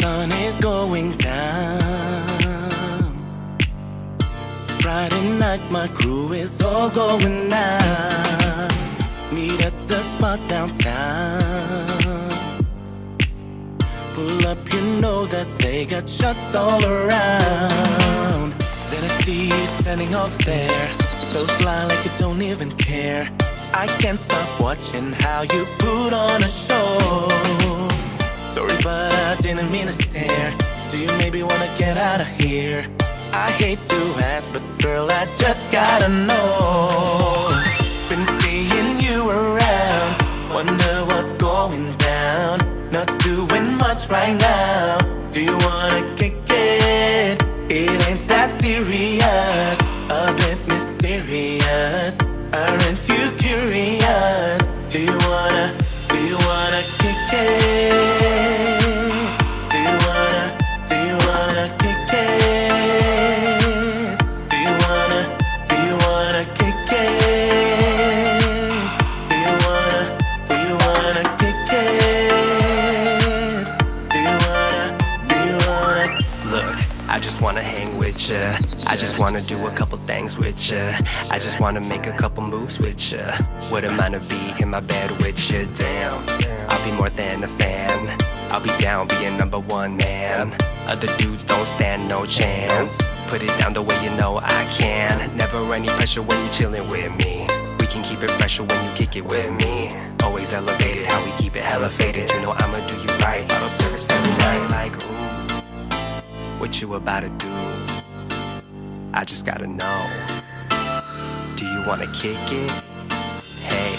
Sun is going down. Friday night, my crew is all going out. Meet at the spot downtown. Pull up, you know that they got shots all around. Then I see you standing off there, so fly like you don't even care. I can't stop watching how you put on a show. Sorry, but I didn't mean to stare. Do you maybe wanna get out of here? I hate to ask, but girl, I just gotta know. Been seeing you around, wonder what's going down. Not doing much right now. Do you wanna kick it? It ain't that serious, a bit mysterious. Aren't wanna do a couple things with ya. I just wanna make a couple moves with ya. What am I to be in my bed with ya? Damn, I'll be more than a fan. I'll be down being number one man. Other dudes don't stand no chance. Put it down the way you know I can. Never any pressure when you chillin' with me. We can keep it fresher when you kick it with me. Always elevated, how we keep it hella faded. You know I'ma do you right. Bottle service every night, like ooh. What you about to do? I just gotta know. Do you wanna kick it? Hey.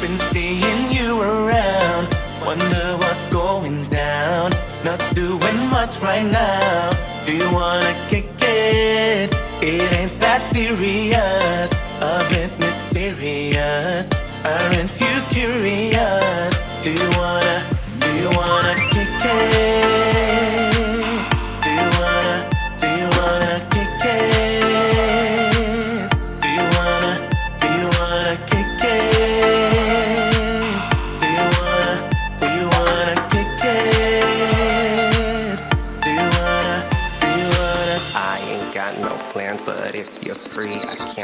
Been seeing you around, wonder what's going down. Not doing much right now. Do you wanna kick it? It ain't that serious, a bit mysterious. Aren't you curious? Do you wanna, do you wanna kick it?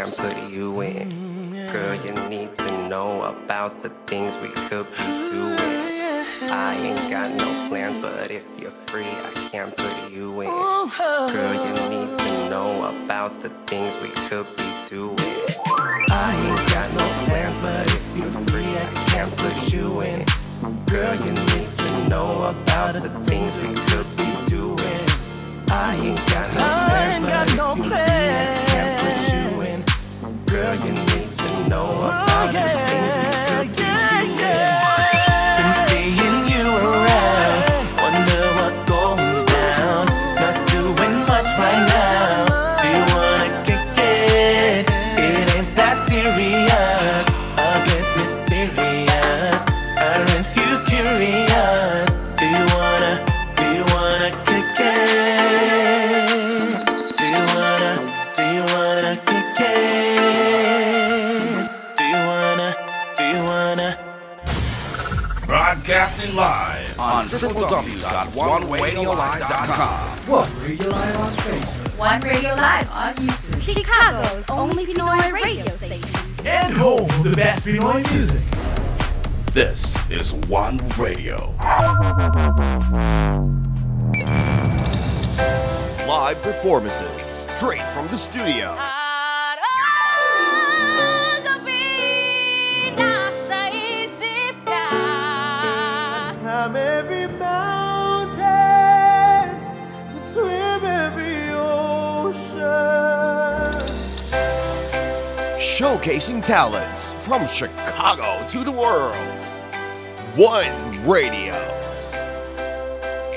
I can put you in. Girl, you need to know about the things we could be doing. I ain't got no plans, but if you're free, I can put you in. Girl, you need to know about the things we could be doing. I ain't got no plans, but if you're free, I can put you in. Girl, you need to know about the things we could be doing. I ain't got no plans, but if you're free, I Girl, you www.oneradiolive.com. One Radio Live on Facebook. One Radio Live on YouTube. Chicago's only Pinoy radio station. And home of the best Pinoy music. This is One Radio. Live performances straight from the studio. Showcasing talents from Chicago to the world. One Radio.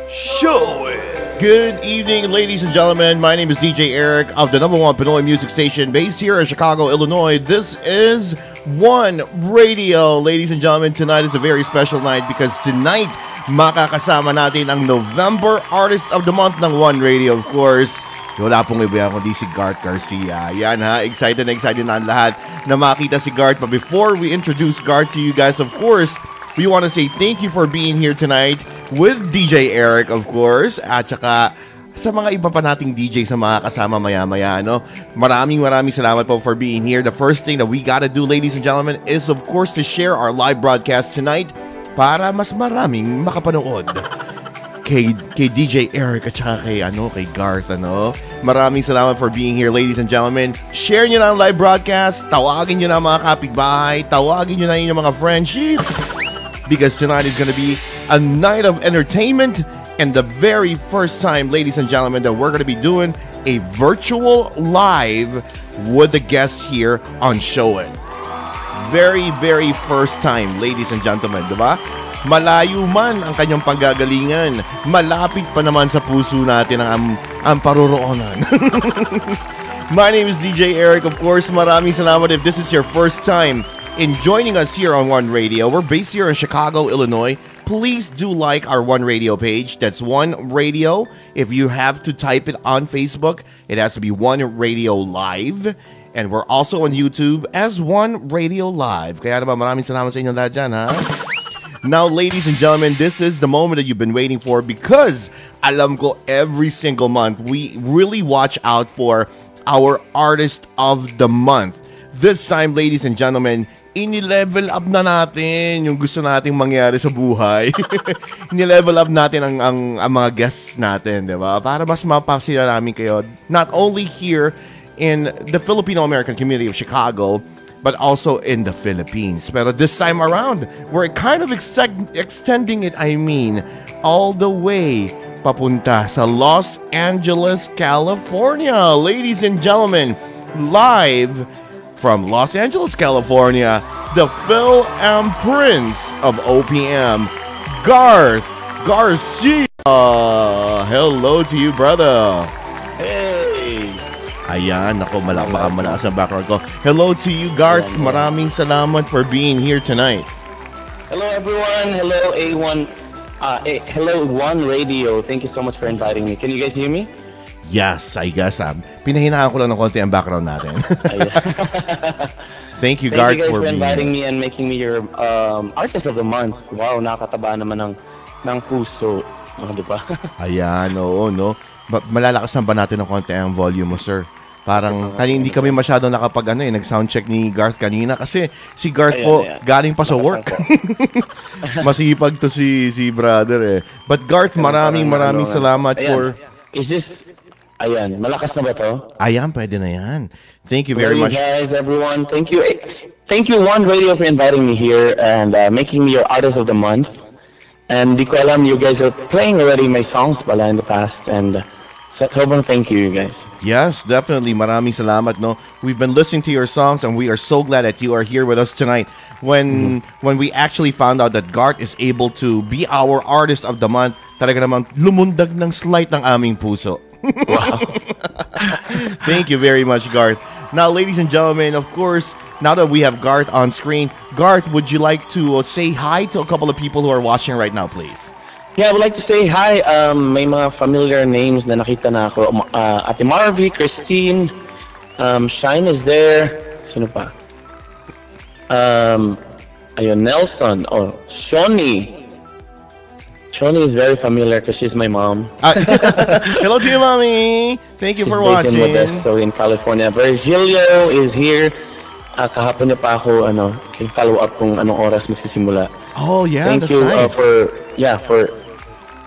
Show it. Good evening, ladies and gentlemen. My name is DJ Eric of the number one Pinoy music station based here in Chicago, Illinois. This is One Radio. Ladies and gentlemen, tonight is a very special night because tonight makakasama natin ang November Artist of the Month ng One Radio, of course. Wala pong iba kundi si Gart Garcia. Yan ha, excited na excited na ang lahat na makita si Gart. But before we introduce Gart to you guys, of course, we want to say thank you for being here tonight with DJ Eric, of course, at saka sa mga iba pa nating DJ sa mga kasama maya-maya, no? Maraming maraming salamat po for being here. The first thing that we gotta do, ladies and gentlemen, is of course to share our live broadcast tonight para mas maraming makapanood kay, kay DJ Eric at saka kay, ano, kay Garth, ano. Maraming salamat for being here, ladies and gentlemen. Share nyo na ang live broadcast. Tawagin nyo na ang mga kapitbahay. Tawagin nyo na yung mga friendships. Because tonight is gonna be a night of entertainment and the very first time, ladies and gentlemen, that we're gonna be doing a virtual live with the guest here on Show It very, very first time, ladies and gentlemen, di ba? Malayo man ang kanyang panggagalingan, malapit pa naman sa puso natin ang, ang, paroroonan. My name is DJ Eric, of course. Maraming salamat if this is your first time in joining us here on One Radio. We're based here in Chicago, Illinois. Please do like our One Radio page. That's One Radio. If you have to type it on Facebook, it has to be One Radio Live. And we're also on YouTube as One Radio Live. Kaya naman maraming salamat sa inyo lahat dyan, ha? Now, ladies and gentlemen, this is the moment that you've been waiting for because alam ko every single month we really watch out for our artist of the month. This time, ladies and gentlemen, ini-level up na natin yung gusto nating mangyari sa buhay. Ini-level up natin ang, ang, ang mga guests natin, di ba? Para mas mapasila namin kayo. Not only here in the Filipino-American community of Chicago, but also in the Philippines. But this time around, we're kind of ex- extending it, I mean, all the way papunta sa Los Angeles, California. Ladies and gentlemen, live from Los Angeles, California, the Phil and Prince of OPM, Garth Garcia. Hello to you, brother. Hey. Ayan, ako malak baka malakas ang background ko. Hello to you, Garth. Maraming salamat for being here tonight. Hello, everyone. Hello, A1. Uh, A- hello, One Radio. Thank you so much for inviting me. Can you guys hear me? Yes, I guess. Um, pinahinaan ko lang ng konti ang background natin. Thank you, Thank Garth, you guys for for inviting me and making me your um, artist of the month. Wow, nakakataba naman ng, ng puso. Oh, di ba? Ayan, oo, no? Ba- malalakasan ba natin ng konti ang volume mo, sir? Parang kanina hindi kami masyado nakapag ano eh, nag-soundcheck ni Garth kanina kasi si Garth Ayan, po ayan. galing pa sa work. Masipag to si si brother eh. But Garth, maraming maraming salamat ayan. for Is this... Ayan, malakas na ba to? Ayan, pwede na yan. Thank you very Hey, much. guys, everyone. Thank you. Thank you, One Radio, for inviting me here and uh, making me your artist of the month. And di ko alam, you guys are playing already my songs pala in the past. And uh, sobrang thank you, you guys. Yes, definitely. Maraming salamat, no. We've been listening to your songs and we are so glad that you are here with us tonight. When when we actually found out that Garth is able to be our artist of the month, talaga namang lumundag ng slight ng aming puso. Thank you very much, Garth. Now, ladies and gentlemen, of course, now that we have Garth on screen, Garth, would you like to uh, say hi to a couple of people who are watching right now, please? Yeah, I would like to say hi. Um, may mga familiar names na nakita na ako. Uh, Ate Marvy, Christine, um, Shine is there. Sino pa? Um, ayun, Nelson. Oh, Shoni. Shoni is very familiar because she's my mom. Uh, hello to you, mommy. Thank you She's for based in watching. Modesto in California. Virgilio is here. Ah, kahapon niya pa ako ano, follow up kung anong oras magsisimula. Oh yeah, Thank that's you uh, nice. for yeah for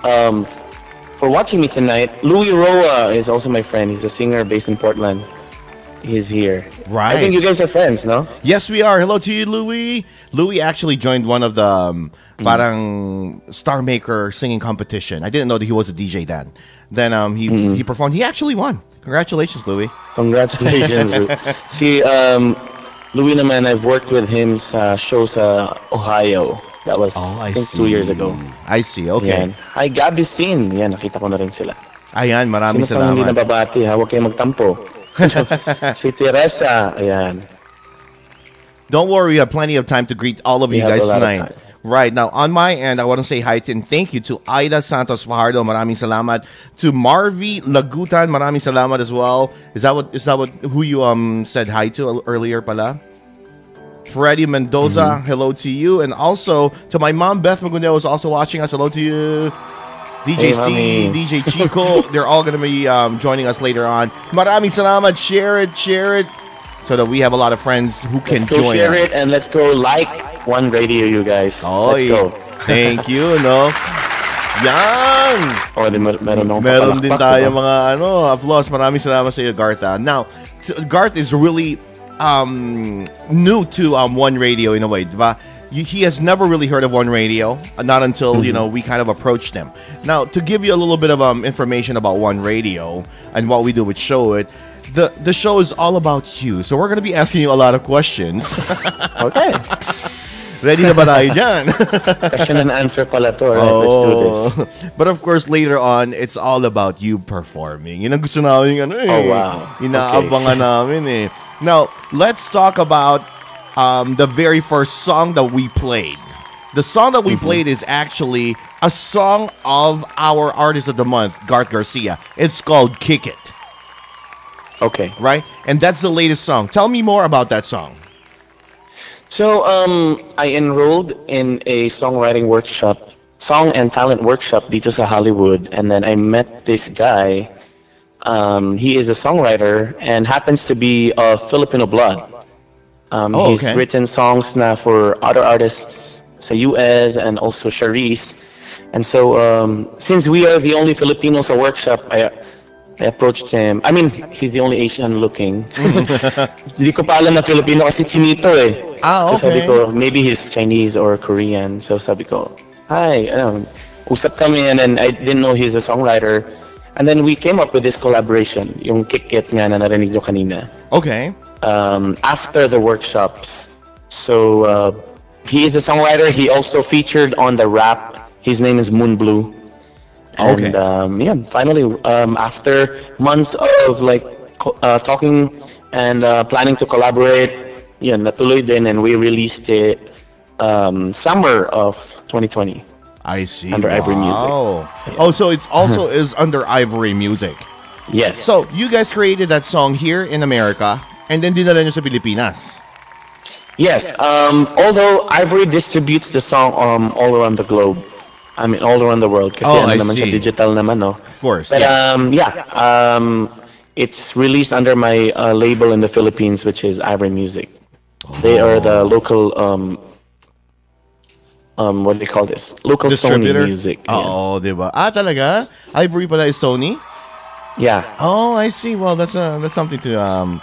um for watching me tonight. Louis Roa is also my friend. He's a singer based in Portland. He's here. Right. I think you guys are friends, no? Yes, we are. Hello to you, Louis. Louis actually joined one of the um, Mm. parang Star Maker singing competition. I didn't know that he was a DJ then. Then um, he Mm. he performed. He actually won. Congratulations, Louis. Congratulations. See, um, Louis naman, I've worked with him sa show sa Ohio. That was, Oh, I, I think, see. two years ago. I see. Okay. Yan. Hi, Gabby Sin. Yan, nakita ko na rin sila. Ayan, maraming Sino pang hindi salamat. nababati ha? Huwag kayong magtampo. si Teresa. Ayan. Don't worry, we have plenty of time to greet all of We you guys a lot of tonight. Right now, on my end, I want to say hi to and thank you to Aida Santos Fajardo. Maraming salamat to Marvy Lagutan. Maraming salamat as well. Is that what is that what who you um said hi to earlier, pala? Freddie Mendoza, Mm-hmm. hello to you. And also to my mom, Beth Magundeo, is also watching us. Hello to you. DJ Hey, C. DJ Chico, they're all going to be um, joining us later on. Maraming salamat. Share it, share it, so that we have a lot of friends who can join share us. it and let's go like One Radio, you guys. let's Oy. go. Thank you, no? Yan! O, di mer- meron akong Meron din tayo mga ano, applause. Maraming salamat sa iyo, Garth. ah. Now, t- Garth is really um, new to um, One Radio in a way, diba? He has never really heard of One Radio, uh, not until, you know, we kind of approached him. Now, to give you a little bit of um, information about One Radio and what we do with Show It, the, the show is all about you. So we're going to be asking you a lot of questions. Okay. Ready na ba tayo dyan? Question and answer pala to. Right? Let's do this. Oh. But of course, later on, it's all about you performing. Yun ang gusto namin ano eh. Oh, wow. Inaabangan namin eh. Now, let's talk about um, the very first song that we played. The song that we Mm-hmm. played is actually a song of our artist of the month, Garth Garcia. It's called Kick It, Okay. right? And that's the latest song. Tell me more about that song. So, um, I enrolled in a songwriting workshop, song and talent workshop dito sa Hollywood, and then I met this guy. Um, he is a songwriter and happens to be of Filipino blood. Um, Oh, he's okay. written songs na for other artists sa US and also Charice. And so, um, since we are the only Filipinos at workshop, I, I approached him. I mean, he's the only Asian looking. Hindi ko pa alam na Filipino kasi chinito eh. Ah, So sabi okay. ko, maybe he's Chinese or Korean. So sabi ko, hi, ano, usap kami and then I didn't know he's a songwriter. And then we came up with this collaboration, yung Kick It nga na narinig nyo kanina. Okay. Um, after the workshops. So, uh, he is a songwriter. He also featured on the rap. His name is Moon Blue. And Okay. um, yeah, finally, um, after months of like co- uh, talking and uh, planning to collaborate, yeah, natuloy din, and we released it um, summer of 2020. I see. Under Ivory Music. Wow. Oh, so it's also is under Ivory Music. Yes. So, you guys created that song here in America and then dinala nyo sa Pilipinas. Yes. Um, although Ivory distributes the song um, all around the globe. I mean, all around the world. Kasi Oh, ano I naman siya, see. digital naman, no? Of course. But yeah. um, yeah, um, it's released under my uh, label in the Philippines, which is Ivory Music. They are the local, um, um, what do they call this? Local Sony? Music. Yeah. Oo, di ba? Ah, talaga? Ivory pala is Sony? yeah. Oh, I see. Well, that's uh, that's something to um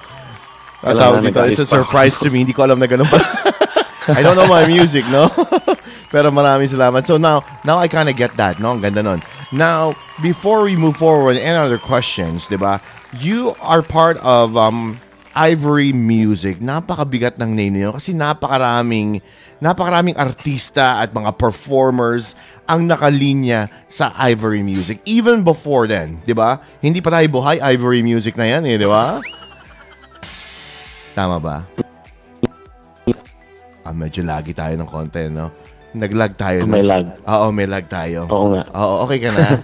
tawag dito. It's a surprise to me. Hindi ko alam na ganun pa. I don't know my music, no? Pero maraming salamat. So now, now I kind of get that, no? Ang ganda nun. Now, before we move forward any other questions, di ba? You are part of um, Ivory Music. Napakabigat ng name niyo kasi napakaraming napakaraming artista at mga performers ang nakalinya sa Ivory Music. Even before then, di ba? Hindi pa tayo buhay, Ivory Music na yan eh, di ba? Tama ba? Ah, medyo lagi tayo ng konti, no? Naglag tayo. May no? lag. Oo, may lag tayo. Oo nga. Oo, okay ka na?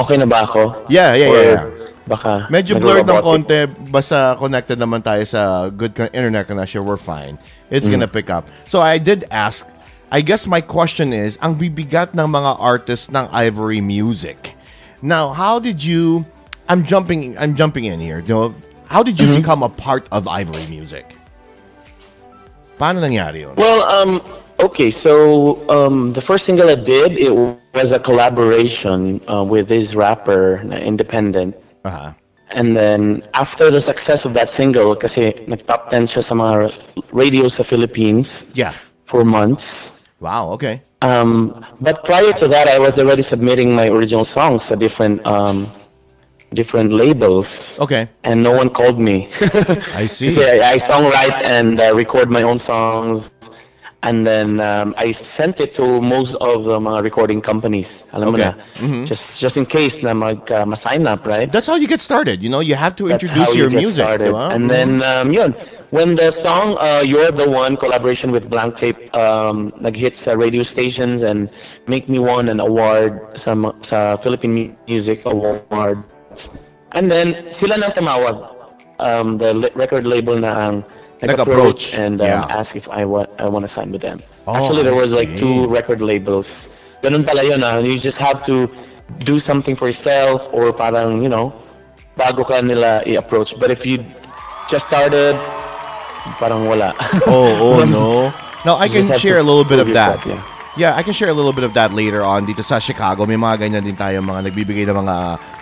Okay na ba ako? yeah, yeah, Or yeah. yeah. Baka Medyo blurred ng konti. Basta connected naman tayo sa good internet connection. We're fine. It's gonna pick up. So I did ask, I guess my question is, ang bibigat ng mga artists ng Ivory Music. Now, how did you, I'm jumping, I'm jumping in here. How did you become a part of Ivory Music? Paano nangyari yun? Well, um, okay, so um, the first single I did it was a collaboration uh, with this rapper, independent. Uh-huh. And then after the success of that single, kasi nag-top 10 siya sa mga radio sa Philippines Yeah. for months. Wow, okay. Um, but prior to that, I was already submitting my original songs to different um, different labels. Okay. And no one called me. I see. I, I songwrite and uh, record my own songs. And then um, I sent it to most of the mga recording companies. Alam Okay. mo na, just just in case na mag uh, ma-sign up, right? That's how you get started. You know, you have to That's introduce how your you music. started. diba? And then um, yun, when the song uh, "You're the One" collaboration with Blank Tape um, nag-hit sa radio stations and make me won an award sa sa Philippine Music Award. And then sila nang tumawag. Um, the record label na ang Nag-approach, and um, yeah. ask if I want I want to sign with them. Oh, Actually, there I was like see. two record labels. Ganun pala yun ah. You just have to do something for yourself or parang, you know, bago ka nila i-approach. But if you just started, parang wala. Oh, oh no. Now I You can share a little bit of prove that. yourself, Yeah, I can share a little bit of that later on dito sa Chicago. May mga ganyan din tayo mga nagbibigay ng mga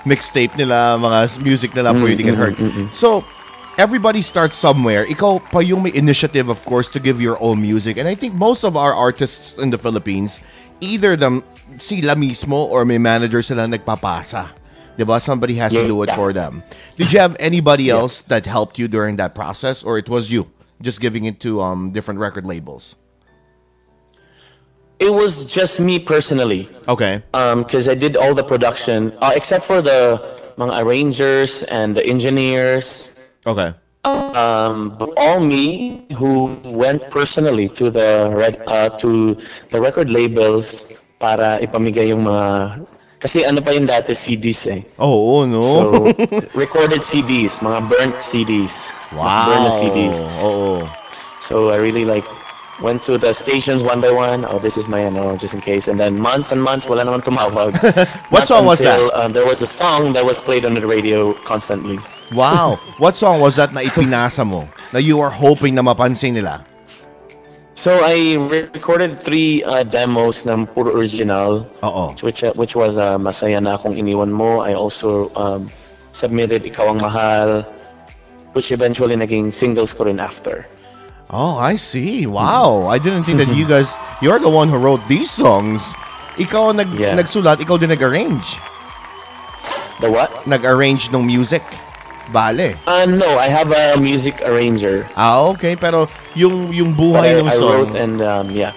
mixtape nila, mga music nila for you to get heard. So, everybody starts somewhere. Ikaw pa yung may initiative, of course, to give your own music. And I think most of our artists in the Philippines, either them sila mismo or may manager sila nagpapasa. Diba? Somebody has to do it for them. Did you have anybody else that helped you during that process or it was you just giving it to um different record labels? It was just me personally. Okay. because I did all the production, uh, except for the mga arrangers and the engineers. Okay. Um, all me who went personally to the red, uh, to the record labels para ipamigay yung mga kasi ano pa yung dati CDs eh. Oh, oh no. So recorded CDs, mga burnt CDs. wow. Burn CDs. Oo. So I really like went to the stations one by one. Oh, this is my ano, just in case. And then months and months, wala naman tumawag. What Not song was until, that? Um, there was a song that was played on the radio constantly. Wow. What song was that na ipinasa mo? Na you were hoping na mapansin nila? So I re- recorded three uh, demos ng puro original, Oo. which uh, which was uh, Masaya na akong iniwan mo. I also um, submitted Ikaw ang mahal, which eventually naging singles ko rin after. Oh, I see. Wow. I didn't think that you guys, you're the one who wrote these songs. Ikaw ang nag, Yeah. nagsulat, ikaw din nag-arrange. The what? Nag-arrange ng music. Bale. Uh, no, I have a music arranger. Ah, okay. Pero yung, yung buhay I, ng I song wrote and um, yeah.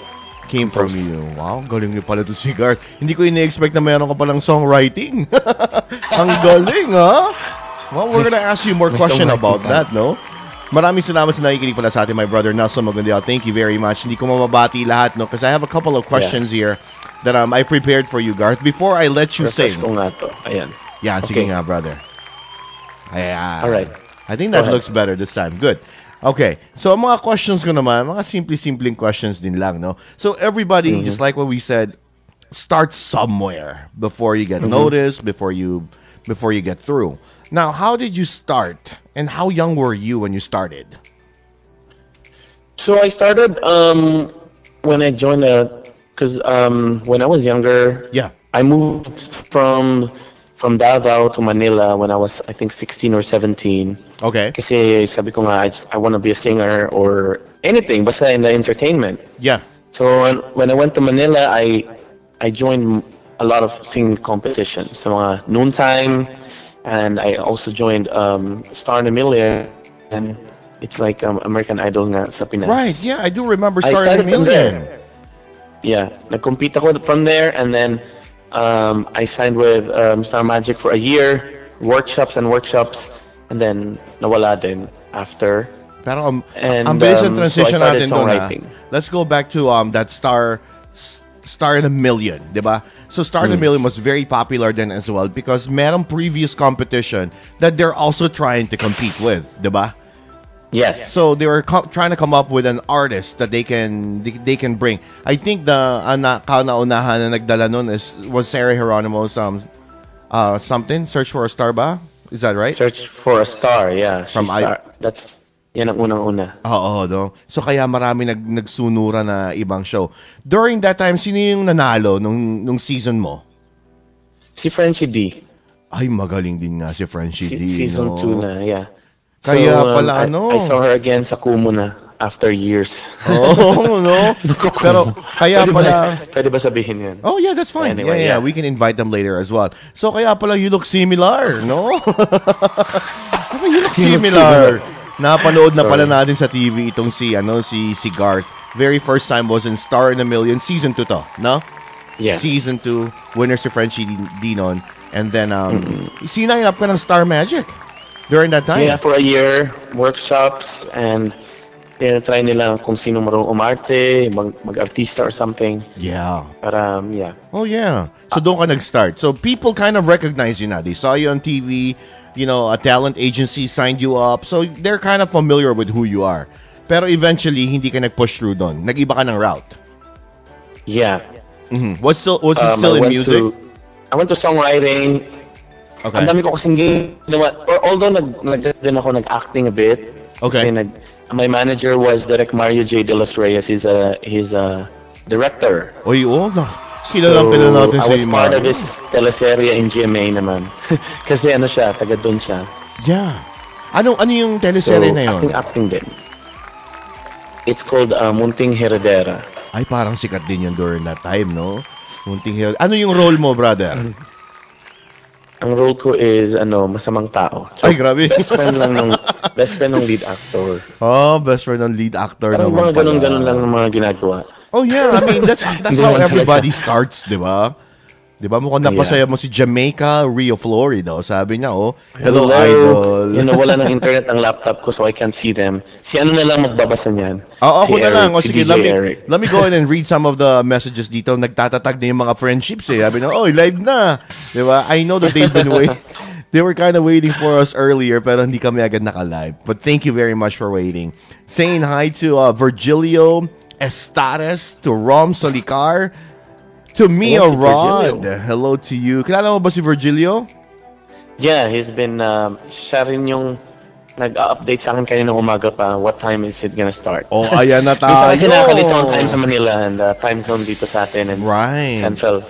came from you. Wow, galing niyo pala to si Garth. Hindi ko ini-expect na meron ka palang songwriting. Ang galing, ha? Well, we're gonna ask you more question about ka. that, no? Maraming salamat sa nakikinig pala sa atin, my brother Nelson Magundial. Thank you very much. Hindi ko mamabati lahat, no? Because I have a couple of questions here that um, I prepared for you, Garth. Before I let you Refresh sing. ko nga to. Ayan. Yeah, sige Okay. nga, brother. Ayan. Alright. I think that looks better this time. Good. Okay. So, ang mga questions ko naman, mga simple-simpleng questions din lang, no? So, everybody, Mm-hmm. just like what we said, start somewhere before you Mm-hmm. get noticed, before you before you get through. Now, how did you start? And how young were you when you started? So I started um, when I joined the, because um, when I was younger, Yeah. I moved from from Davao to Manila when I was I think 16 or 17. Okay. Kasi sabi ko nga I, I want to be a singer or anything basta in the entertainment. Yeah. So when, when I went to Manila, I I joined a lot of singing competitions, sa mga noontime, and I also joined um, Star in a Million, and it's like um, American Idol nga sa Pinas. Right. Yeah, I do remember I Star in a Million. Yeah, nag-compete ako from there, and then um, I signed with um, Star Magic for a year, workshops and workshops, and then nawala din after. Pero um, And, ang bilis um, so transition started natin doon. Let's go back to um that star Star in a Million, di ba? So Star in a Hmm. Million was very popular then as well because merong previous competition that they're also trying to compete with, di ba? Yes. So they were co- trying to come up with an artist that they can they, they can bring. I think the anak kaunahan na nagdala nun is was Sarah Geronimo's um uh something search for a star ba? Is that right? Search for a star, yeah. From From I- star. That's yan ang unang-una. Oo, no. So kaya marami nag nagsunura na ibang show. During that time, sino yung nanalo nung nung season mo? Si Frenchie D. Ay, magaling din nga si Frenchie Si- D. season no? 2 na, yeah. Kaya pala, I, ano? I saw her again sa Kumu na after years. Oo, no. Pero kaya pwede, pala ba, pwede ba sabihin yan? Oh yeah, that's fine. Anyway, yeah, yeah, yeah. we can invite them later as well. So kaya pala you look similar, no? You look similar. Napanood na pala natin sa TV itong si ano si si Garth. Very first time was in Star in a Million season 2 to, no? Yeah. Season 2, winner si Frenchie Dinon. And then um sinayang up ka ng Star Magic during that time. Yeah, for a year, workshops, and yeah, try nila kung sino marunong umarte, mag, mag-artista or something. Yeah. Para, um, yeah. Oh yeah. So doon ka nag-start. So people kind of recognize you now. They saw you on TV. You know, a talent agency signed you up. So they're kind of familiar with who you are. Pero eventually, hindi ka nag-push through doon. Nag-iba ka ng route. Yeah. Mhm. What's still, what's Um, still I in music? To, I went to songwriting. Okay. Ang dami ko kasing ginawa. Although nag, nag din ako nag-acting a bit. Okay. Kasi nag, my manager was Direct Mario J. De Los Reyes. He's a, he's a director. Oy, oh, na. Kilalang kilala natin I si was part of Mario. his teleserye in GMA naman. Kasi ano siya, taga doon siya. Yeah. Anong, ano yung So, teleserye na yun? acting, acting din. It's called uh, Munting Heredera. Ay, parang sikat din yun during that time, no? Munting hero. Ano yung role mo, brother? Ang role ko is, ano, masamang tao. Ay, grabe. Best friend lang ng, best friend ng lead actor. Oh, best friend ng lead actor Parang naman mga ganun-ganun lang ng mga ginagawa. Oh yeah, I mean that's that's how everybody starts, 'di ba? 'Di ba mukhang napasaya mo si Jamaica, Rio, Florida. oh. Sabi niya, oh, hello, idol. You know, wala ng internet ang laptop ko so I can't see them. Si ano na lang magbabasa niyan. Oo, ako Si na Eric, lang. O si sige, DJ let me, Eric. let me go ahead and read some of the messages dito. Nagtatatag na yung mga friendships eh. Sabi na, oh, live na. Di ba? I know that they've been waiting. They were kind of waiting for us earlier pero hindi kami agad naka-live. But thank you very much for waiting. Saying hi to uh, Virgilio Estares, to Rom Solicar, to Mia Hello, si Rod. Virgilio. Hello to you. Kilala mo ba si Virgilio? Yeah, he's been, um, siya rin yung nag-update sa akin kanina umaga pa what time is it gonna start. Oh, ayan na tayo. kasi nakakalito ang time sa Manila and uh, time zone dito sa atin and Right. Central.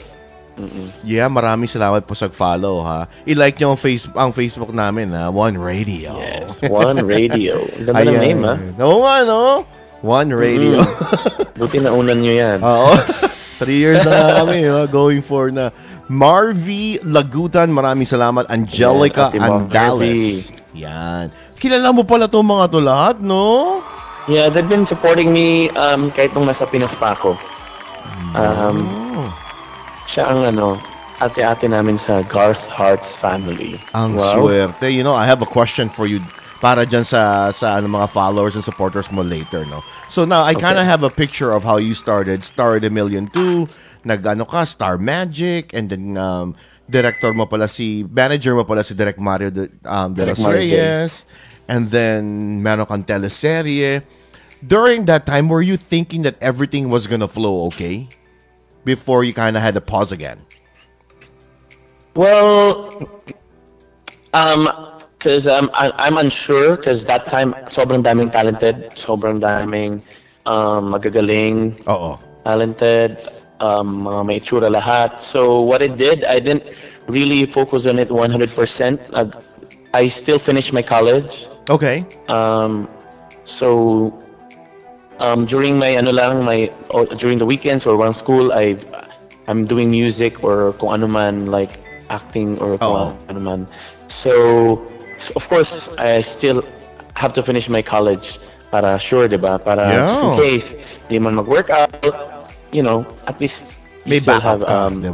Yeah, maraming salamat po sa follow ha. I-like niyo ang, face, ang Facebook namin ha, One Radio. Yes, One Radio. Ang Ganda ng name, ha? Oo nga, no? One Radio. Buti na unan nyo yan. Oo. Three years na kami, going for na. Marvy Lagutan, maraming salamat. Angelica Marvy. Andales. Yan. Kilala mo pala itong mga to lahat, no? Yeah, they've been supporting me um, kahit nung nasa Pinas pa ako. Um, Oh. siya ang ano, ate-ate namin sa Garth Hart's family. Ang Wow. swerte. You know, I have a question for you para dyan sa sa ano, mga followers and supporters mo later, no? So now, I kind of have a picture of how you started. Star in a Million two, 2, nag-ano ka, Star Magic, and then um, director mo pala si, manager mo pala si Direct Mario de, um, de Direk los Mario J. Reyes, and then meron kang teleserye. During that time, were you thinking that everything was gonna flow okay? Before you kind of had to pause again? Well, um, because um, I, I'm unsure because that time sobrang daming talented, sobrang daming um, magagaling, Oo. talented, um, mga may itsura lahat. So what I did, I didn't really focus on it 100%. Uh, I still finished my college. Okay. Um, so um, during my ano lang, my or during the weekends or around school, I I'm doing music or kung ano man like acting or kung Oo. ano man. So of course, I still have to finish my college para sure, 'di ba? Para just in case di man mag-workout, you know, at least you May still have um,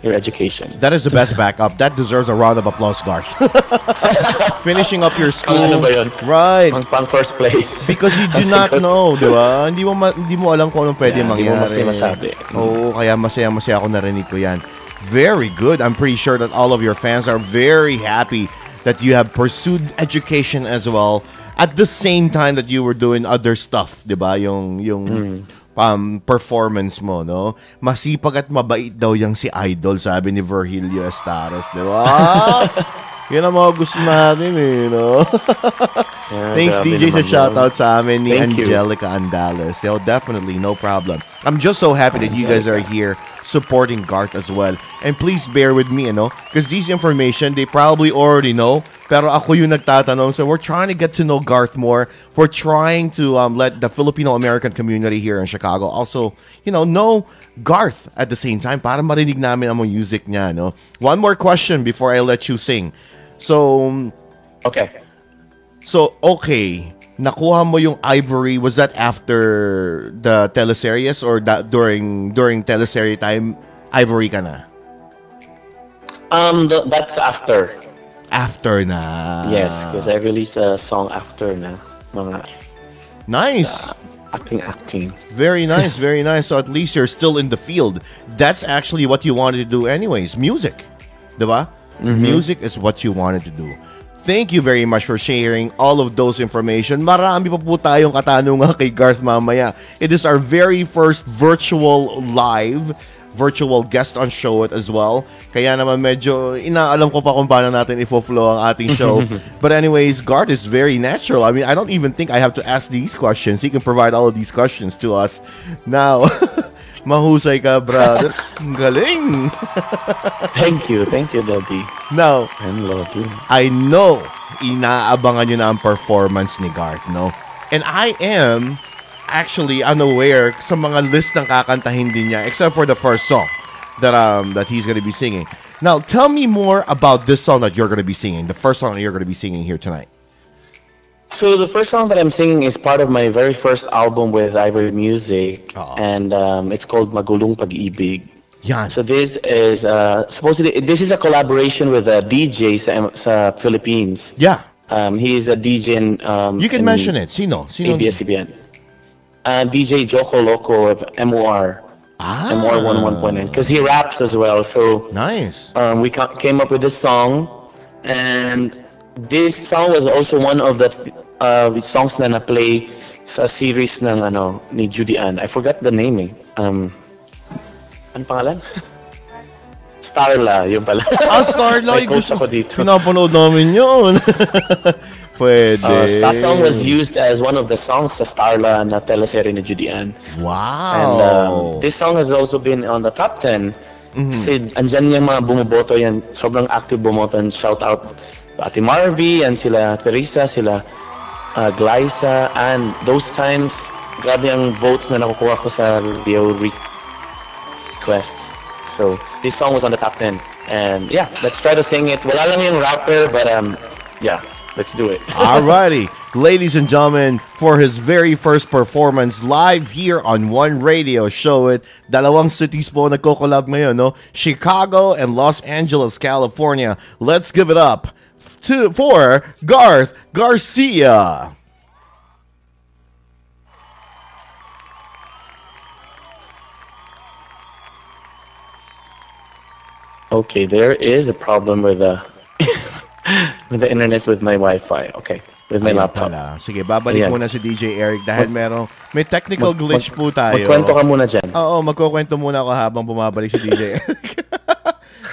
your education. That is the best backup. That deserves a round of applause, Garth. Finishing up your school. Ano ba yun? Right. Pang, pang first place. Because you do not know, di ba? Hindi mo, ma- hindi mo alam kung anong pwede Yeah, hindi mo mangyari. masabi. Oo, kaya masaya-masaya ako narinig ko yan. Very good. I'm pretty sure that all of your fans are very happy that you have pursued education as well at the same time that you were doing other stuff, di ba? Yung, yung um, performance mo, no? Masipag at mabait daw yung si Idol, sabi ni Virgilio Estares, di ba? Yan ang mga gusto natin eh, no? Yeah, Thanks DJ sa yun. shoutout sa amin ni Thank you. Angelica Andales. Yo, definitely, no problem. I'm just so happy that you guys are here supporting Garth as well. And please bear with me, you know, because these information, they probably already know. Pero ako yung nagtatanong. So we're trying to get to know Garth more. We're trying to um, let the Filipino-American community here in Chicago also, you know, know Garth at the same time para marinig namin ang music niya, no? One more question before I let you sing. So, Okay. So, okay. Nakuha mo yung Ivory. Was that after the teleseries or that during during teleserye time, Ivory ka na? Um, th- that's after. After na. Yes, because I released a song after na mga Nice. acting acting. Very nice, very nice. So at least you're still in the field. That's actually what you wanted to do anyways. Music. Diba? Mm-hmm. Music is what you wanted to do. Thank you very much for sharing all of those information. Marami pa po tayong katanungan kay Garth mamaya. It is our very first virtual live virtual guest on show it as well. Kaya naman medyo inaalam ko pa kung paano natin ifo-flow ang ating show. but anyways, Garth is very natural. I mean, I don't even think I have to ask these questions. He can provide all of these questions to us. Now, mahusay ka, brother. Ang Galing! Thank you, thank you, Daddy. Now, And Lodi. I know inaabangan nyo na ang performance ni Garth, no? And I am actually unaware sa mga list ng kakantahin din niya except for the first song that um that he's gonna be singing. Now, tell me more about this song that you're gonna be singing, the first song that you're gonna be singing here tonight. So the first song that I'm singing is part of my very first album with Ivory Music, Aw. and um, it's called Magulong Pag-ibig. Yan. So this is uh, supposedly this is a collaboration with a DJ sa, sa Philippines. Yeah. Um, he is a DJ in um, You can in mention it. Sino? Sino? ABS-CBN. Uh, DJ Joko Loco of MOR. Ah. MOR 11.9 because he raps as well. So Nice. um, we ca- came up with this song, and this song was also one of the uh, songs na na-play sa series ng ano ni Judy Ann. I forgot the name eh. Um, ano pangalan? Starla, yun pala. Ah, Starlight. May Gusto ako dito. Pinapanood namin yun. Pwede. Uh, that song was used as one of the songs sa Starla na teleserye ni Judy Ann. Wow. And um, this song has also been on the top 10. Kasi andyan yung mga bumoboto yan. Sobrang active bumoto. And shout out Ate Marvy and sila Teresa, sila uh, Glyza. And those times, grabe ang votes na nakukuha ko sa radio requests. So, this song was on the top 10. And yeah, let's try to sing it. Wala lang yung rapper, but um, yeah, let's do it. Alrighty, ladies and gentlemen, for his very first performance live here on One Radio Show It, dalawang cities po nagko-collab ngayon, no? Chicago and Los Angeles, California. Let's give it up to for Garth Garcia. Okay, there is a problem with the uh, with the internet with my Wi-Fi. Okay, with my Ayan laptop. pala. Sige, babalik Ayan. muna si DJ Eric dahil merong may technical glitch po tayo. Magkwento ka muna dyan. Oo, magkukwento muna ako habang bumabalik si DJ Eric.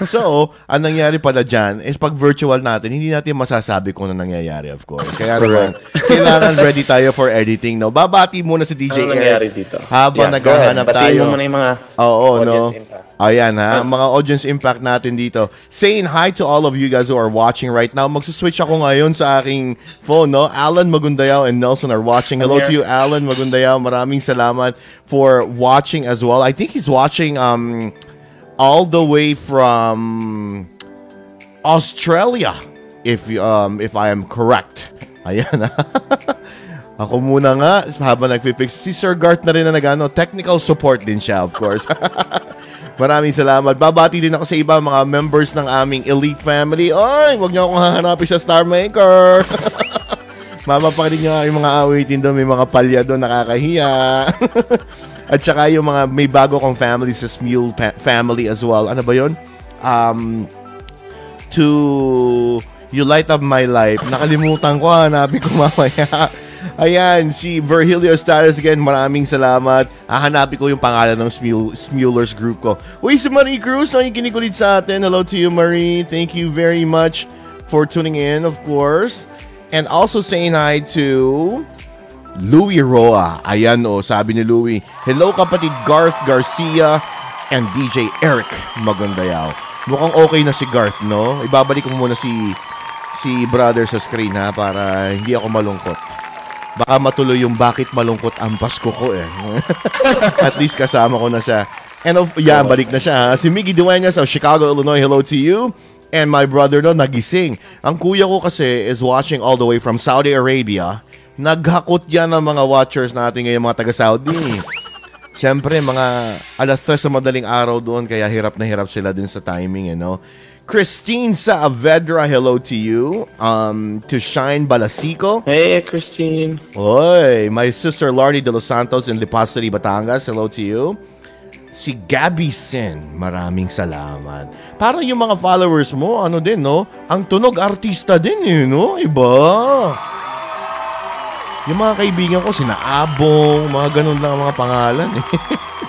so, ang nangyari pala dyan is pag virtual natin, hindi natin masasabi kung ano nangyayari, of course. Kaya naman, kailangan ready tayo for editing, no? Babati muna si DJ Ano Eric. nangyari dito? Habang Yeah, naghahanap ahead. Batiin tayo. mo muna yung mga Oo, no? audience impact. Ayan ha, mga audience impact natin dito. Saying hi to all of you guys who are watching right now. Magsuswitch ako ngayon sa aking phone, no? Alan Magundayaw and Nelson are watching. Hello to you, Alan Magundayaw. Maraming salamat for watching as well. I think he's watching um all the way from Australia, if um if I am correct. Ayan. Ako muna nga, habang nagfi-fix. Si Sir Garth na rin na nagano, technical support din siya, of course. Maraming salamat. Babati din ako sa iba mga members ng aming elite family. Ay, wag niyo akong hahanapin sa Star Maker. Mapapakinig niyo nga yung mga awitin doon. May mga palya doon, nakakahiya. At saka yung mga may bago kong family sa Smule family as well. Ano ba yun? Um, to You Light Up My Life. Nakalimutan ko, hanapin ko mamaya. Ayan, si Virgilio Status again, maraming salamat. Hahanapin ko yung pangalan ng Smule, Smulers group ko. Uy, si Marie Cruz, ang kinikinig sa atin. Hello to you, Marie. Thank you very much for tuning in, of course. And also saying hi to Louie Roa. Ayan o, sabi ni Louie. Hello kapatid Garth Garcia and DJ Eric Magundayaw. Mukhang okay na si Garth, no? Ibabalik ko muna si si brother sa screen ha para hindi ako malungkot. Baka matuloy yung bakit malungkot ang Pasko ko eh. At least kasama ko na siya. And of, yeah, balik na siya ha. Si Miggy Dueñas of Chicago, Illinois. Hello to you. And my brother no, nagising. Ang kuya ko kasi is watching all the way from Saudi Arabia. Naghakot yan ng mga watchers natin ngayon, mga taga-Saudi. Siyempre, mga alas 3 sa madaling araw doon, kaya hirap na hirap sila din sa timing, you know. Christine Saavedra, hello to you. Um, to Shine Balasico. Hey, Christine. Oy, my sister Lardy De Los Santos in Lipas City, Batangas. Hello to you. si Gabby Sin. Maraming salamat. Parang yung mga followers mo, ano din, no? Ang tunog artista din, eh, no? Iba. Yung mga kaibigan ko, sina Abong, mga ganun lang mga pangalan, eh.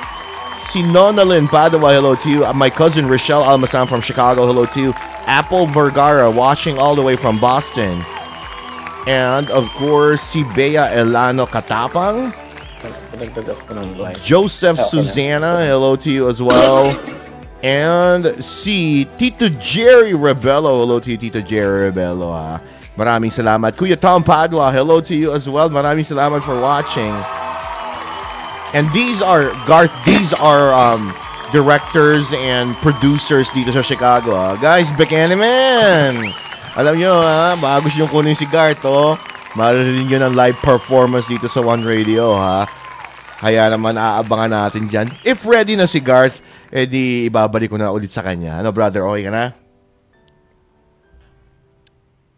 si Nonalyn Padua, hello to you. My cousin Rochelle Almasan from Chicago, hello to you. Apple Vergara, watching all the way from Boston. And, of course, si Bea Elano Katapang. Padagdag ako ng live. Joseph. Susanna, hello to you as well. And si Tito Jerry Rebello, hello to you, Tito Jerry Rebello. Ha. Maraming salamat. Kuya Tom Padua, hello to you as well. Maraming salamat for watching. And these are, Garth, these are um, directors and producers dito sa Chicago. ha. Guys, Buchanan man! Alam nyo, ha, baka gusto nyo kunin si Garth, oh. Maririnig nyo ng live performance dito sa One Radio, ha. Kaya naman aabangan natin dyan. If ready na si Garth, edi ibabalik ko na ulit sa kanya. Ano, brother? Okay ka na?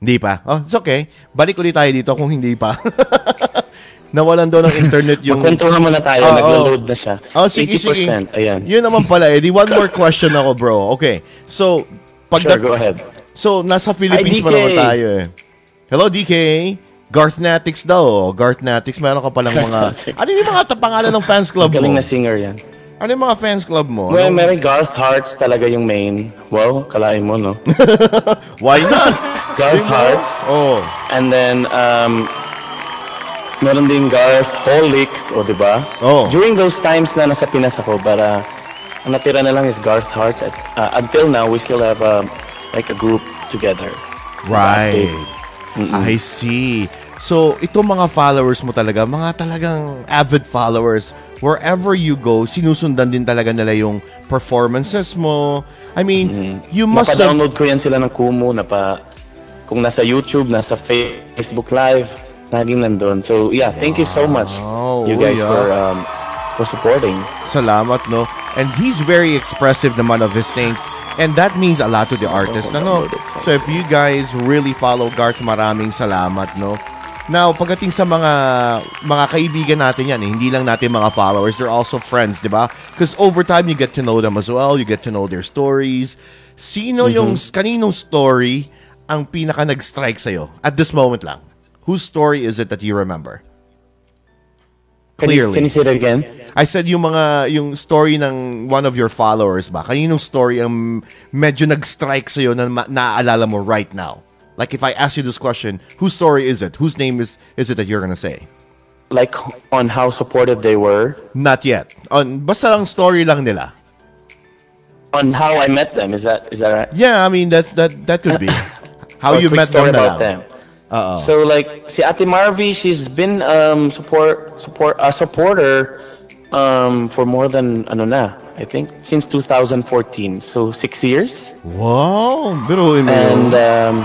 Hindi pa? Oh, it's okay. Balik ulit tayo dito kung hindi pa. Nawalan daw ng internet yung... Magkwentuhan muna tayo. Oo. Naglo-load na siya. Oh, sige, 80%. sige. Ayan. Yun naman pala. Eh, di one more question ako, bro. Okay. So, pag Sure, go ahead. So, nasa Philippines Hi, pa naman tayo eh. Hello, DK. Garthnatics daw. oh. Garthnatics. Meron ka palang mga... ano yung mga pangalan ng fans club Galing mo? na singer yan. Ano yung mga fans club mo? Well, Ano- Mary Garth Hearts talaga yung main. Wow, kalain mo, no? Why not? Garth Hearts. Oh. And then, um, meron din Garth Holics, o di ba? Oh. During those times na nasa Pinas ako, para ang natira na lang is Garth Hearts. At, uh, until now, we still have um, like a group together. Right. I see. So, itong mga followers mo talaga, mga talagang avid followers, wherever you go, sinusundan din talaga nila yung performances mo. I mean, you must have... Napa-download ko yan sila ng Kumu, napa, kung nasa YouTube, nasa Facebook Live, naging nandun. So, yeah, thank you so much, Wow, you guys, yeah. for, um, for supporting. Salamat, no? And he's very expressive naman of his things. And that means a lot to the artist, ano? So if you guys really follow Garth, maraming salamat, no? Now, pagdating sa mga mga kaibigan natin yan, eh, hindi lang natin mga followers, they're also friends, di ba? Because over time, you get to know them as well, you get to know their stories. Sino yung, kaninong story ang pinaka nag-strike sa'yo? At this moment lang. Whose story is it that you remember? Can you, Clearly. can you say that again? I said yung mga yung story ng one of your followers ba? Kaninong story ang medyo nag-strike sa na ma- naaalala mo right now? Like if I ask you this question, whose story is it? Whose name is is it that you're gonna say? Like, on how supportive they were, Not yet. On basta lang story lang nila. on how I met them, is that, is that right? Yeah, I mean that's that that could be how you met them na about them. Oo. So like si Ate Marvy, she's been um support support a supporter um for more than ano na, I think since 2014. So 6 years. wow, biruin mo. And um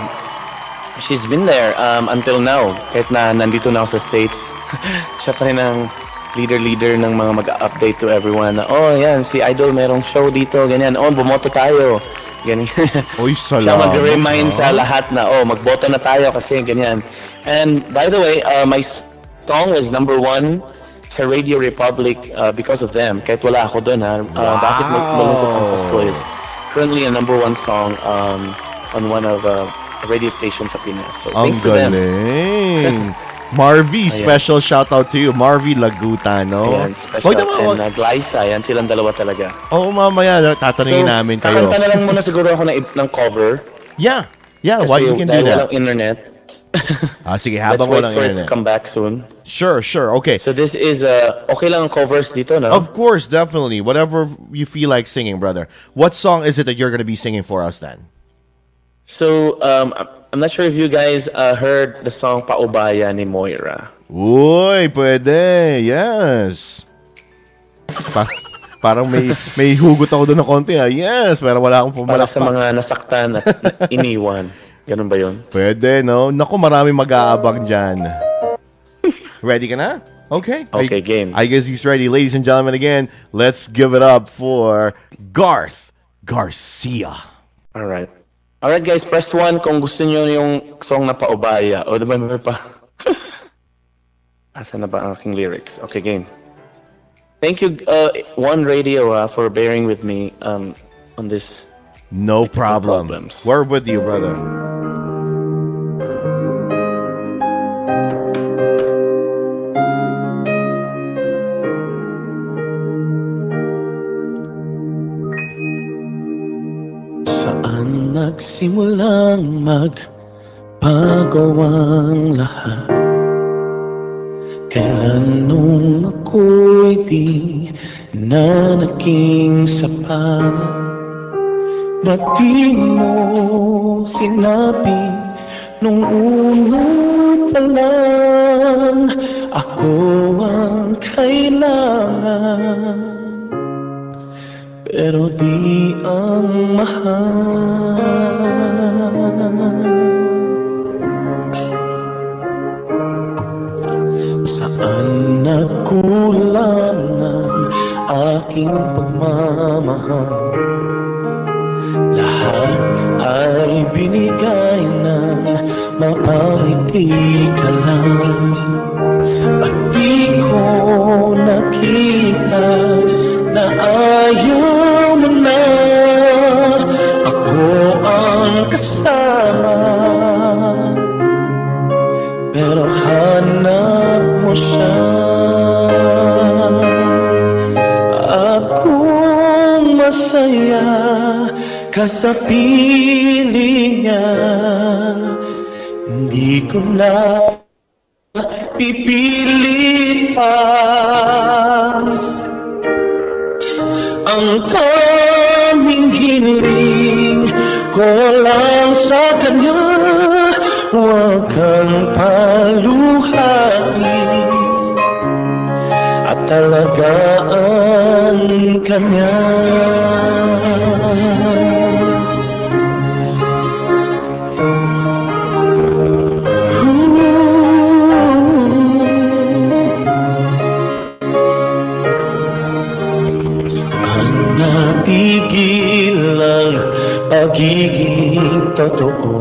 she's been there um until now. Kahit na nandito na ako sa States. siya pa rin ang leader-leader ng mga mag-update to everyone na, oh, yan, si Idol merong show dito, ganyan. Oh, bumoto tayo. Ganyan. Uy, Siya salamat. mag-remind ah. sa lahat na, oh, magboto na tayo kasi ganyan. And by the way, uh, my song was number one sa Radio Republic uh, because of them. Kahit wala ako doon, ha. Uh, Bakit mag malungkot ang Pasko is currently a number one song um, on one of uh, radio stations sa Pinas. So Ang thanks to them. Marvy, Ayan. special shout out to you. Marvy Lagutano. Ayan, special. Wag naman, And uh, Glyza, yan silang dalawa talaga. Oo, mamaya, tatanungin namin kayo. kakanta na lang muna siguro ako ng, ng cover. Yeah. Yeah, Kasi why you can do that. walang internet. Ah, sige, Let's habang wait walang for it to internet. come back soon. Sure, sure. Okay. So this is, uh, okay lang ang covers dito, no? Of course, definitely. Whatever you feel like singing, brother. What song is it that you're going to be singing for us then? So, um, I'm- not sure if you guys uh, heard the song Paubaya ni Moira. Uy, pwede. Yes. Pa- parang may may hugot ako doon ng konti. Ah. Yes, pero wala akong Para sa pumalakpak. mga nasaktan at iniwan. Ganun ba yun? Pwede, no? Naku, marami mag-aabang dyan. Ready ka na? Okay. Okay, I, game. I guess he's ready. Ladies and gentlemen, again, let's give it up for Garth Garcia. Alright. Alright guys, press 1 kung gusto nyo yung song na Paubaya. O, diba may pa? Asa na ba ang aking lyrics? Okay, game. Thank you, uh, One Radio, uh, for bearing with me um, on this. No problem. problems. We're with you, brother. Nagsimulang magbago ang lahat? Kailan nung ako'y di na naging sapat? Ba't di mo sinabi nung una pa lang Ako ang kailangan pero di ang mahal. Saan nagkulang ang aking pagmamahal? Lahat ay binigay ng mapangiti ka lang. At di ko nakita na ayaw kasama. Pero hanap mo siya. Akong masaya ka sa piling niya Hindi ko na pipilit pa. Ang tanging hiling Melangsakannya Wakan palu hati. Atalagaan kanya. Pagiging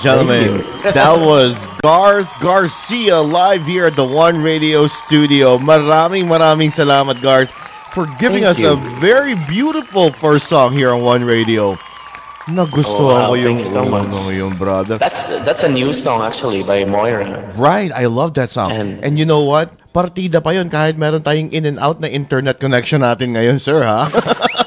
and gentlemen, that was Garth Garcia live here at the One Radio Studio. Maraming maraming salamat, Garth. for giving Thank us a very beautiful first song here on One Radio. Nagustuhan Oh, wow. ko yung Thank you so much. ano, yung brother. That's that's a new song actually by Moira. Right, I love that song. And, And- you know what? Partida pa yun kahit meron tayong in and out na internet connection natin ngayon, sir, ha?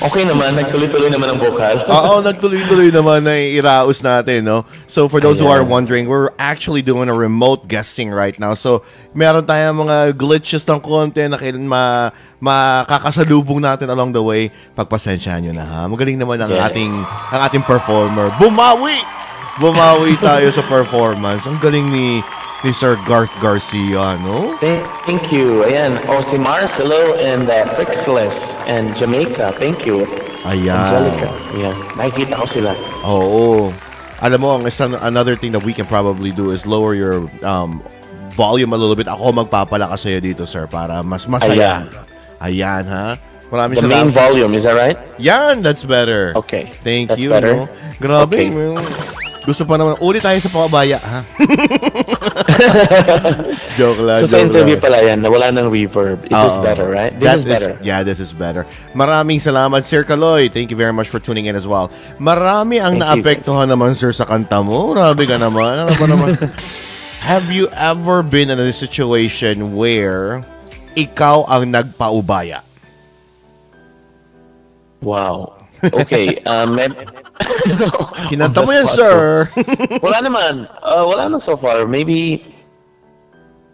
Okay naman, nagtuloy-tuloy naman ang vocal. Oo, nagtuloy-tuloy naman na iraos natin, no? So for those who are Ayan. wondering, we're actually doing a remote guesting right now. So meron tayong mga glitches ng konti na kailan ma makakasalubong natin along the way. Pagpasensyahan nyo na ha. Magaling naman ang Yes. ating ang ating performer. Bumawi! Bumawi tayo sa performance. Ang galing ni ni Sir Garth Garcia, no? Thank, you. Ayan, si Mars, hello, and uh, Pixeless, and Jamaica, thank you. Ayan. Angelica, yeah. Nakikita ko sila. Oo. Alam mo, ang isang, another thing that we can probably do is lower your um, volume a little bit. Ako magpapalakas sa'yo dito, sir, para mas masaya. Ayan, ha? Maraming The main volume, is that right? Yan, that's better. Okay. Thank That's you, better. no? Grabe. Okay. Gusto pa naman. Ulit tayo sa pabaya, ha? joke lang, So sa joke interview lang. pala yan, nawala ng reverb. Is this Oo. better, right? This That is better. yeah, this is better. Maraming salamat, Sir Kaloy. Thank you very much for tuning in as well. Marami ang Thank you, naapektuhan naman, Sir, sa kanta mo. Grabe ka naman. Ano ba naman? Have you ever been in a situation where ikaw ang nagpaubaya? Wow. Okay. Um, Kinanta mo yan, sir. wala naman. Uh, wala naman so far. Maybe,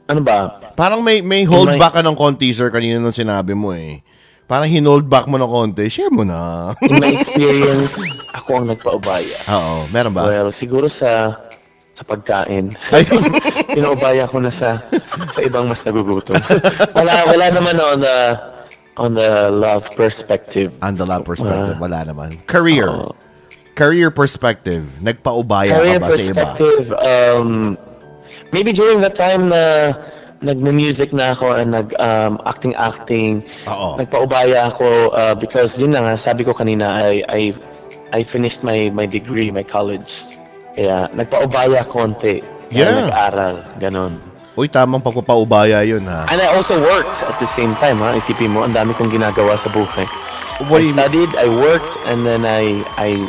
ano ba? Parang may may hold my- back ka ng konti, sir, kanina nung sinabi mo eh. Parang hinold back mo ng konti. Share mo na. In my experience, ako ang nagpaubaya. Oo, meron ba? Well, siguro sa sa pagkain. Ay, Pinaubaya ko na sa sa ibang mas nagugutom. wala wala naman on the on the love perspective. on the lab perspective, Ah. wala naman. Career. Oo. Career perspective. Nagpaubaya Career ka ba sa iba? perspective, um, maybe during that time na nagme-music na ako and nag um, acting acting Oo. nagpaubaya ako uh, because yun na nga sabi ko kanina I I I finished my my degree my college kaya nagpaubaya konti Yeah. nag-aral ganon Uy, tamang pagpapaubaya yun ha. and I also worked at the same time ha isipin mo ang dami kong ginagawa sa buhay What I you mean? studied I worked and then I I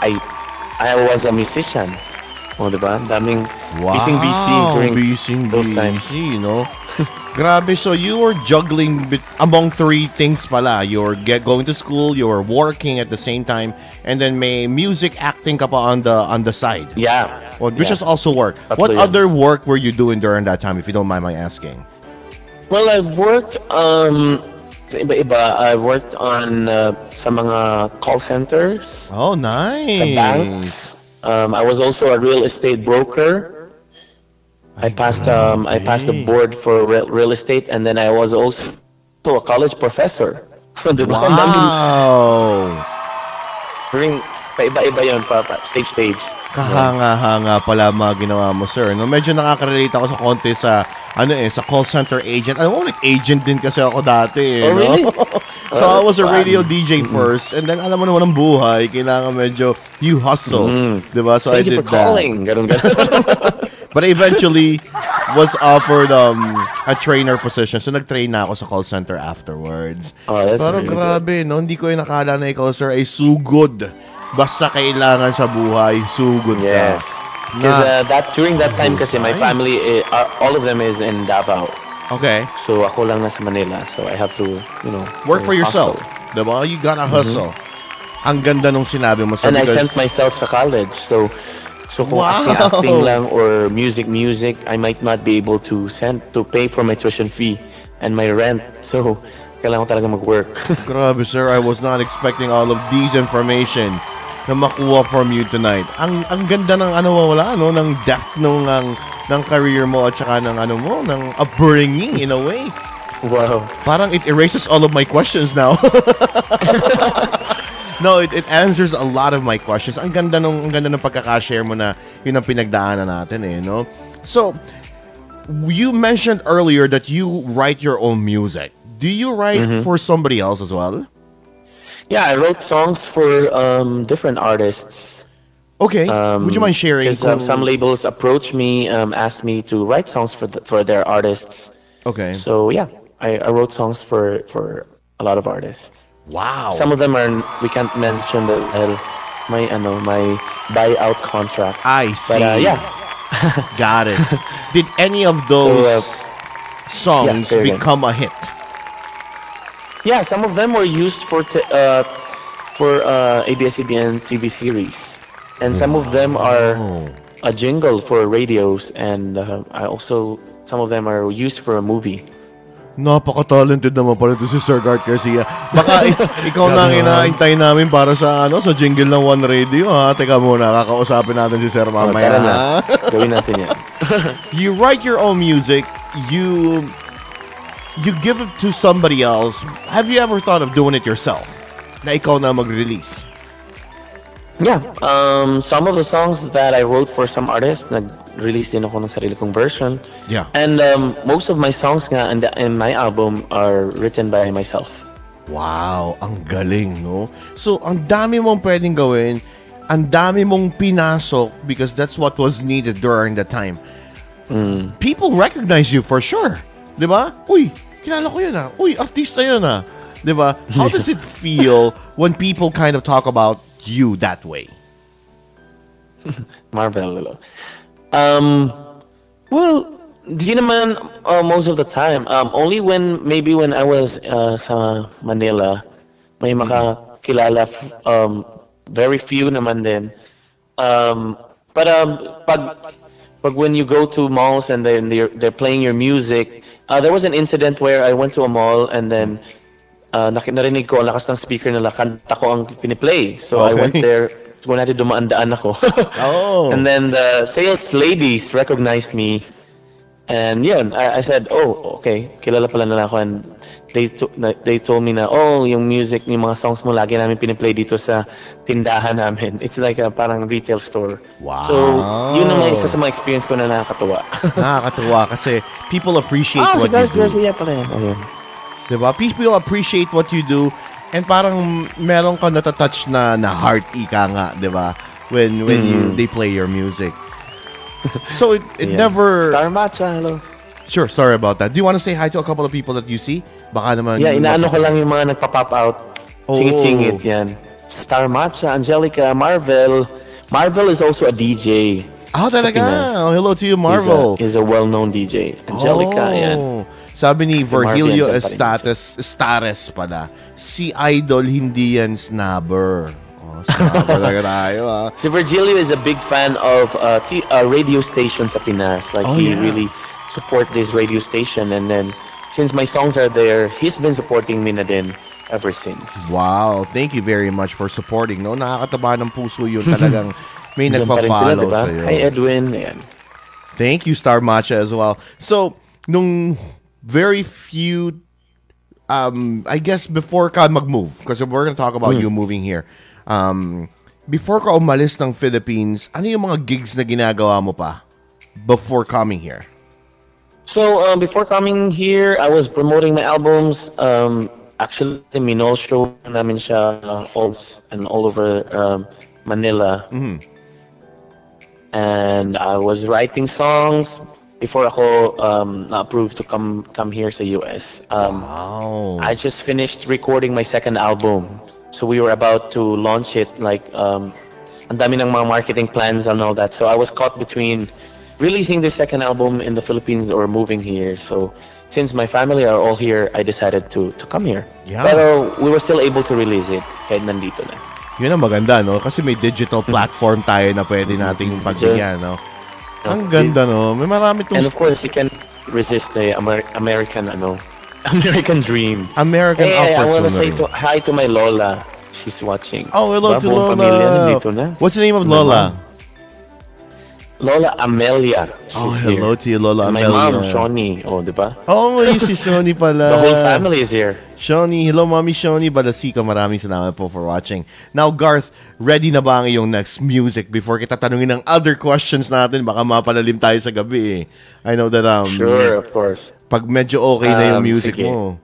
I I was a musician o diba daming busy busy during Busy, those times. you know? Grabe, so you were juggling bit among three things pala. You're get going to school, you're working at the same time, and then may music acting ka pa on the on the side. yeah Well, which is also work. Tatlo What yun. other work were you doing during that time, if you don't mind my asking? Well, I've worked um sa iba-iba. I worked on uh, sa mga call centers, Oh, sa nice. banks. Um, I was also a real estate broker. I passed um I passed the board for real, estate and then I was also a college professor. Diba? Wow. During pa-iba-iba yun pa, pa stage stage. Kahanga-hanga pala mga ginawa mo, sir. No, medyo nakaka-relate ako sa konti sa ano eh, sa call center agent. Alam mo, nag-agent din kasi ako dati eh, Oh, no? really? so I Oh, was a fun. radio DJ first and then alam mo naman ang buhay, kailangan medyo you hustle, Mm. 'di ba? So Thank I you did for calling. Ganun ganun. that. But I eventually was offered um a trainer position. So nag-train na ako sa call center afterwards. Oh, Pero really grabe, no? Hindi ko yung nakala na ikaw, sir, ay sugod. Basta kailangan sa buhay, sugod ka. yes. Because uh, that during that time kasi my family are, all of them is in Davao. Okay. So ako lang nasa Manila. So I have to, you know, Work for yourself. Diba? You gotta hustle. Ang ganda nung sinabi mo, sir. And I because- sent myself to college. So so kung Wow. acting acting lang or music music, I might not be able to send to pay for my tuition fee and my rent. So kailangan ko talaga mag-work. Grabe, sir. I was not expecting all of these information na makuha from you tonight. Ang ang ganda ng ano wala no ng depth ng ng, ng career mo at saka ng ano mo ng upbringing in a way. wow. Parang it erases all of my questions now. no, it, it answers a lot of my questions. Ang ganda nung ang ganda ng pagkaka-share mo na yun ang pinagdaanan natin eh, no? So, you mentioned earlier that you write your own music. Do you write Mm-hmm. for somebody else as well? Yeah, I wrote songs for um, different artists. Okay. Um, Would you mind sharing? Because um, some labels approached me, um, asked me to write songs for the, for their artists. Okay. So yeah, I, I wrote songs for for a lot of artists. Wow. Some of them are we can't mention the uh, my ano my buyout contract. I see. But uh, yeah, Got it. Did any of those uh, songs yeah, say again. become a hit? Yeah. Some of them were used for t- uh, for uh, ABS-CBN TV series, and some of them are a jingle for radios, and uh, I also some of them are used for a movie. Napaka-talented naman pala ito si Sir Gart Garcia. Baka ikaw na ang inaantay namin para sa ano sa jingle ng One Radio ha. Teka muna, kakausapin natin si Sir Oh, mamaya. tara na. Gawin natin yan. you write your own music, you you give it to somebody else. Have you ever thought of doing it yourself? Na ikaw na mag-release? Yeah. Um, some of the songs that I wrote for some artists, nag-release din ako ng sarili kong version. Yeah. And um, most of my songs nga in, the, in my album are written by myself. Wow, ang galing, no? So, ang dami mong pwedeng gawin, ang dami mong pinasok because that's what was needed during the time. People recognize you for sure. Di ba? Uy, kilala ko yun ah. Uy, artista yun ah. Di ba? How does it feel when people kind of talk about you that way? Marvel. Um, well, di naman uh, most of the time. Um, only when, maybe when I was uh, sa Manila, may makakilala, um, very few naman din. Um, but um, pag, pag when you go to malls and then they're, they're playing your music, uh, there was an incident where I went to a mall and then uh, narinig ko ang lakas ng speaker nila, kanta ko ang piniplay. So I went Okay. there, kung natin dumaan-daan ako. Oh. And then the sales ladies recognized me. And yun, I, I said, oh, okay, kilala pala nila ako. And they, to, they told me na, oh, yung music, yung mga songs mo, lagi namin piniplay dito sa tindahan namin. It's like a parang retail store. Wow. So, yun ang isa sa mga experience ko na nakakatuwa. Nakakatuwa kasi people appreciate si what Garth you do. Garcia pala yan. Ayun. Diba? People appreciate what you do and parang meron ka natatouch na na heart ika nga, 'di ba? When when you they play your music. So it, it Yeah. never Star Matcha, hello. Sure, sorry about that. Do you want to say hi to a couple of people that you see? Baka naman Yeah, inaano ko lang yung mga nagpa-pop out. Oh. Singit-singit yan. Star Matcha, Angelica, Marvel. Marvel is also a DJ. Ah, talaga. Oh, hello to you, He's Marvel. a, he's a well-known DJ. Angelica, oh. yan. Sabi ni Virgilio Marvin, andyan pa Estates, Estares pala, si Idol hindi yan snabber. Oh, tayo ah. Si Virgilio is a big fan of uh, t- uh, radio station sa Pinas. Like, Oh, he yeah. really support this radio station. And then, since my songs are there, he's been supporting me na din ever since. Wow, thank you very much for supporting. No, nakakataba ng puso yun talagang may Diyan pa rin sila, nagpa-follow diba? sa'yo. Hi, Edwin. Ayan. Thank you, Star Matcha, as well. So, nung very few, um, I guess before ka mag-move, because we're gonna talk about you moving here, um, before ka umalis ng Philippines, ano yung mga gigs na ginagawa mo pa before coming here? So um, before coming here, I was promoting my albums. Um, actually, Minol show namin siya uh, all and all over um, Manila. And I was writing songs before ako um, na-approved to come come here sa US. Um, Wow. I just finished recording my second album. So we were about to launch it like um ang dami ng mga marketing plans and all that. So I was caught between releasing the second album in the Philippines or moving here. So since my family are all here, I decided to to come here. Yeah. Pero we were still able to release it kahit nandito na. Yun ang maganda, no? Kasi may digital mm-hmm. platform tayo na pwede mm-hmm. nating pagbigyan, no? Ang ganda, no? May marami tong And of course, you can resist the Amer- American ano American dream. American Hey, I want to say to, hi to my Lola. She's watching. Oh, hello Diba? to Lola. Pamilya na. What's the name of My Lola? Lola Amelia. Oh, here. hello to you, Lola And my Amelia. mom, Shawnee. Oh, di ba? Oh, yun si Shoni pala. The whole family is here. Shoni, hello Mommy Shoni Balasika. Maraming salamat po for watching. Now, Garth, ready na ba ang iyong next music before kita tanungin ng other questions natin? Baka mapalalim tayo sa gabi eh. I know that um, Sure, of course. pag medyo okay na yung Um, music sige. mo,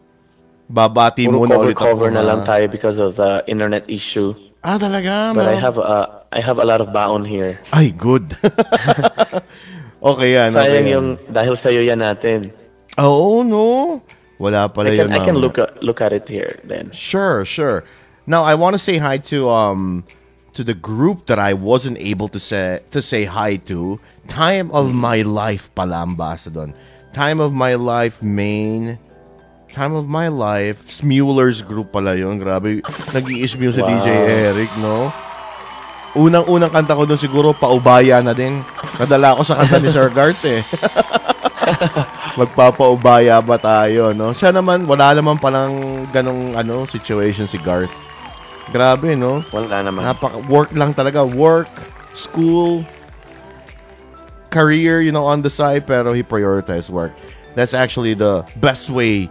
babati Puro mo na ulit ako. na ha? lang tayo because of the internet issue. Ah, talaga? But I have uh, I have a lot of baon here. Ay, good. okay yan. okay Sayang yan. yung dahil sa'yo yan natin. Oo, no? Wala pala I can, yun. I can look at, look at it here then. Sure, sure. Now I want to say hi to um to the group that I wasn't able to say to say hi to. Time of my life pala doon. Time of my life main Time of my life Smulers group pala yun. Grabe. Nag-i-smule si Wow. DJ Eric, no? Unang-unang kanta ko doon siguro paubaya na din. Nadala ako sa kanta ni Sir Gart eh. Magpapaubaya ba tayo, no? Siya naman, wala naman palang ganong ano, situation si Garth. Grabe, no? Wala naman. Napaka work lang talaga. Work, school, career, you know, on the side, pero he prioritized work. That's actually the best way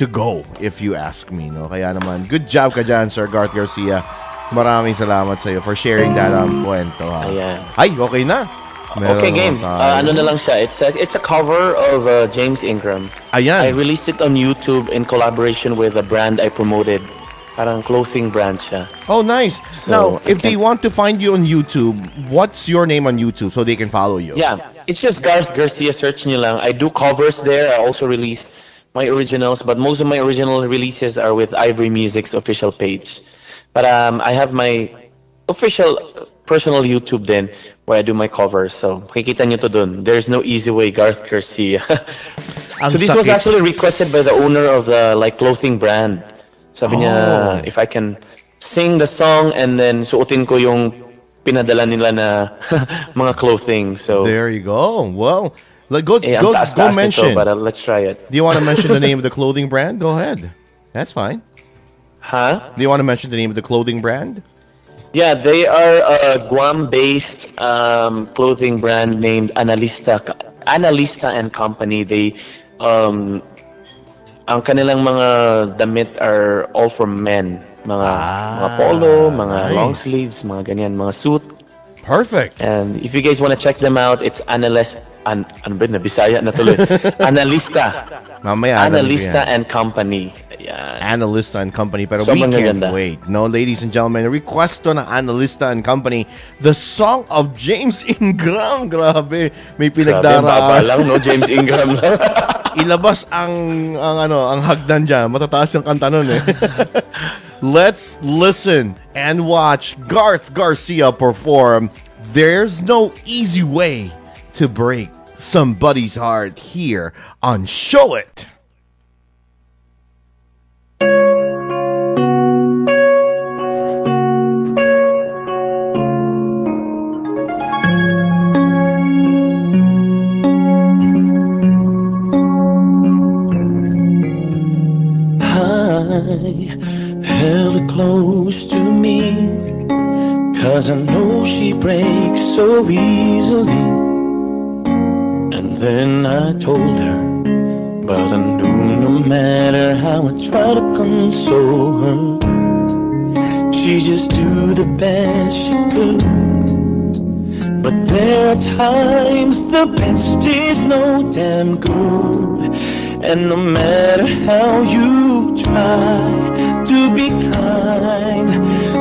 to go, if you ask me, no? Kaya naman, good job ka dyan, Sir Garth Garcia. Maraming salamat sa iyo for sharing that um, kwento, ha? Ayan. Ay, okay na. Meron Okay, game. Uh, ano na lang siya. It's a, it's a cover of uh, James Ingram. Ayan. I released it on YouTube in collaboration with a brand I promoted. Parang clothing brand siya. Oh, nice. So, now, if they want to find you on YouTube, what's your name on YouTube so they can follow you? Yeah, it's just Garth Garcia. Search nyo lang. I do covers there. I also release my originals, but most of my original releases are with Ivory Music's official page. But um, I have my official uh, personal YouTube then where I do my covers. So, makikita nyo to dun. There's no easy way, Garth Garcia. So this was actually requested by the owner of the like clothing brand. Sabi Oh. niya, if I can sing the song and then suotin ko yung pinadala nila na mga clothing. So There you go. Well, let go eh, go, taas go mention. nito, but uh, let's try it. Do you want to mention the name of the clothing brand? Go ahead. That's fine. Huh? Do you want to mention the name of the clothing brand? Yeah, they are a Guam-based um, clothing brand named Analista Analista and Company. They um, ang kanilang mga damit are all for men. Mga mga polo, mga nice. long sleeves, mga ganyan, mga suit. Perfect. And if you guys want to check them out, it's Analis an ano ba na Bisaya na tuloy. Analista. Mamaya. ko Analista and Company. Ayan. Analista and Company. Pero So, we can't magaganda. wait. No, ladies and gentlemen, request to na Analista and Company. The song of James Ingram. Grabe. May Grabe, baba pinagdaraan. lang, no? James Ingram lang. Ilabas ang, ang ano, ang hagdan dyan. Matataas yung kanta nun eh. Let's listen and watch Garth Garcia perform There's No Easy Way to Break Somebody's Heart here on Show It. Close to me Cause I know she breaks so easily then I told her But I knew no matter how I try to console her. She just do the best she could. But there are times the best is no damn good. And no matter how you try to be kind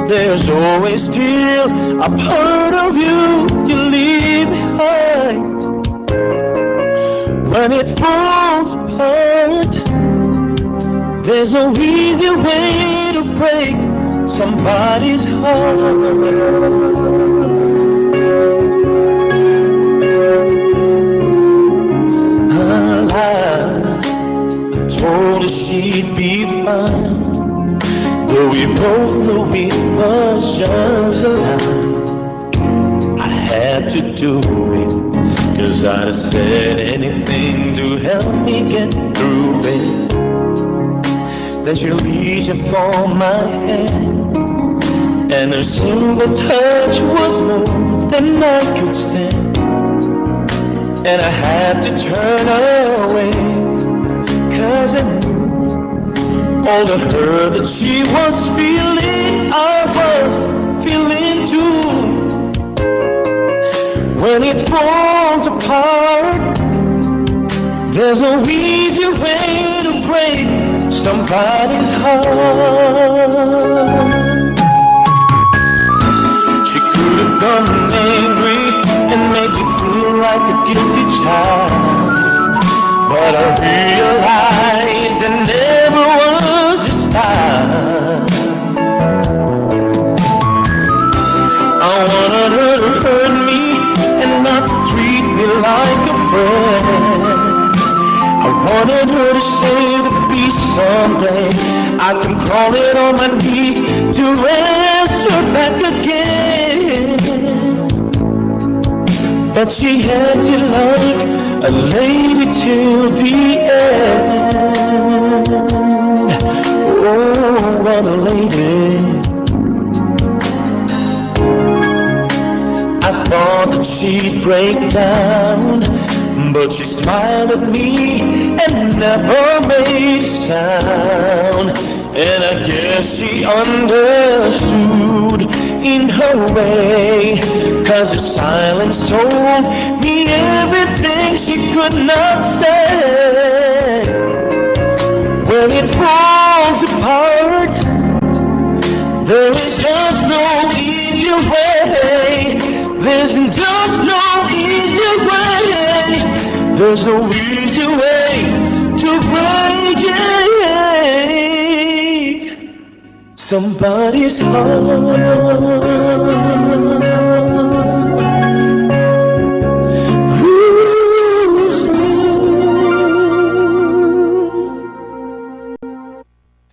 There's always still a part of you you leave behind When it falls apart. There's no easy way to break somebody's heart. I told her she'd be fine. Though we both knew it was just a lie. I had to do it Cause I'd have said anything to help me get through it. Then she reached for my hand And her simple touch was more than I could stand. And I had to turn away Cause I knew all the hurt that she was feeling I was feeling too When it falls apart There's no easy way to break somebody's heart she could have gone angry and made me feel like a guilty child. But I realized I wanted her to say the peace someday. I come crawling on my knees to ask her back again. But she had to like a lady till the end. Oh, what a lady. I thought that she'd break down but she smiled at me and never made a sound. And I guess she understood in her way, cause her silence told me everything she could not say. When it falls apart, there is just no easy way. There's just no easy way. There's no easy way to break somebody's heart.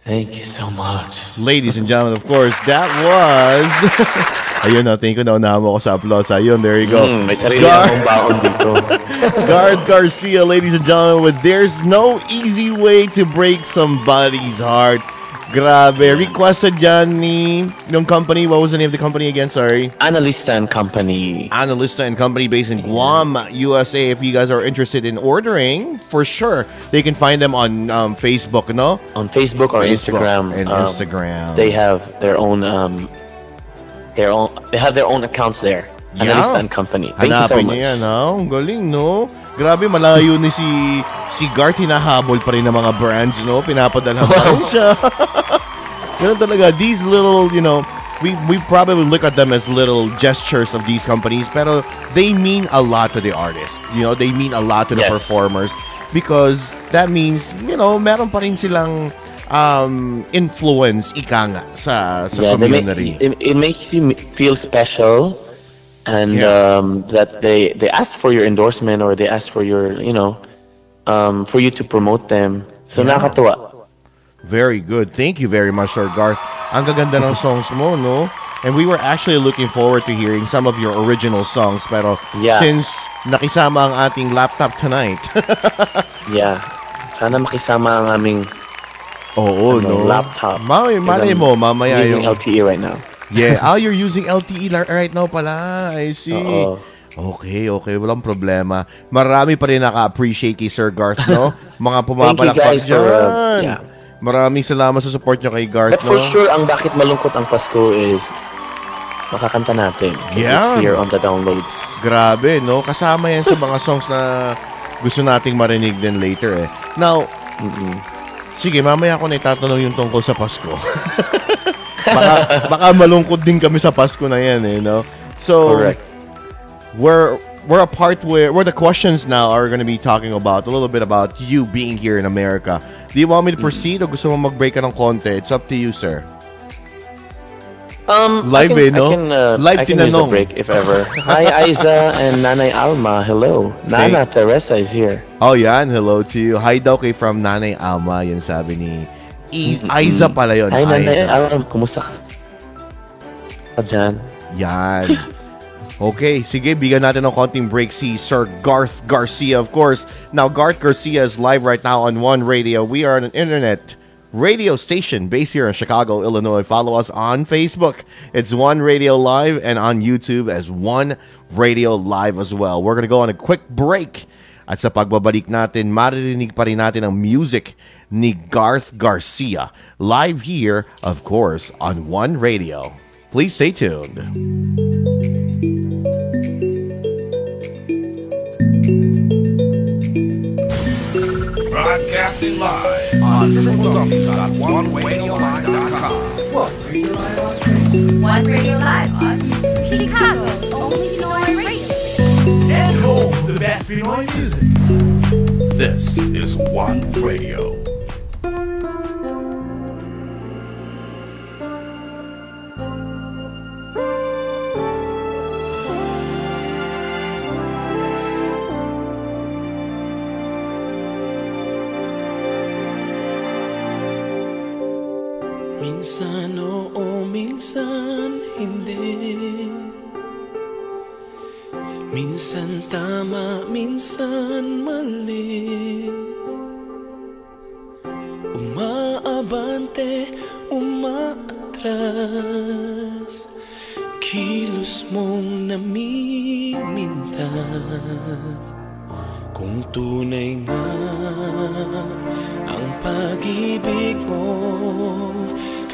Thank you so much. Ladies and gentlemen, of course, that was... Ayun na, thank you na unahan mo ako sa applause. Ayun, there you go. Mm, may sarili akong baon dito. Garth Garcia, ladies and gentlemen, with There's No Easy Way to Break Somebody's Heart. Grabe. Requested dyan ni yung company. What was the name of the company again? Sorry. Analista and Company. Analista and Company based in Guam, USA. If you guys are interested in ordering, for sure, they can find them on um, Facebook, no? On Facebook or Facebook Instagram. and um, Instagram. They have their own um their own they have their own accounts there. Analista and Company. Thank you so Hanapin much. yan, ha? Ang galing, no? Grabe, malayo ni si si Garth, hinahabol pa rin ng mga brands, no? Pinapadala pa rin siya. Ganun talaga. These little, you know, we, we probably look at them as little gestures of these companies, pero they mean a lot to the artists. You know, they mean a lot to the Yes. performers because that means, you know, meron pa rin silang um, influence, ika nga, sa, sa yeah, they make, community. it, it makes you feel special, and Yeah. um, that they they ask for your endorsement or they ask for your you know um, for you to promote them. So Yeah. nakakatuwa. Very good. Thank you very much, Sir Garth. Ang gaganda ng songs mo, no? And we were actually looking forward to hearing some of your original songs. Pero Yeah. since nakisama ang ating laptop tonight, Yeah. Sana makisama ang aming oo, ano, no? laptop. Malay, malay mo, mamaya using yung... LTE right now. Yeah. Oh, you're using LTE right now pala. I see. Oo. Okay, okay. Walang problema. Marami pa rin naka-appreciate kay Sir Garth, no? Mga Thank you pumapalakpak guys for, uh, dyan. yeah. Maraming salamat sa support nyo kay Garth, But for no? sure, ang bakit malungkot ang Pasko is makakanta natin. Yeah. It's here on the downloads. Grabe, no? Kasama yan sa mga songs na gusto nating marinig din later eh. Now, sige, mamaya ako na itatanong yung tungkol sa Pasko. baka, baka malungkot din kami sa Pasko na yan eh, no? So, Correct. we're we're a part where where the questions now are going to be talking about a little bit about you being here in America. Do you want me to proceed o gusto mo mag-break ka ng konti? It's up to you, sir. Um, Live can, eh, no? I can, uh, Live I can use a tinanong. break if ever. Hi, Aiza and Nanay Alma. Hello. Nana Teresa is here. Oh, yan. Hello to you. Hi daw kay from Nanay Alma. Yan sabi ni I- Aiza pala yun. Hi, Nanay Aiza. Alma. Kumusta ka? Ka dyan? Yan. Okay, sige, bigyan natin ng konting break si Sir Garth Garcia, of course. Now, Garth Garcia is live right now on One Radio. We are an internet radio station based here in Chicago, Illinois. Follow us on Facebook. It's One Radio Live and on YouTube as One Radio Live as well. We're going to go on a quick break. At sa pagbabalik natin, maririnig pa rin natin ang music ni Garth Garcia. Live here, of course, on One Radio. Please stay tuned. Broadcasting live on www.oneradiolive.com. One Radio Live on. Chicago's only Pinoy radio. And home of the best music. This is One Radio. Minsan oo, minsan hindi. Minsan tama, minsan mali. Umaabante, umaatras. Kilos mong namimintas. Kung tunay nga ang pag-ibig mo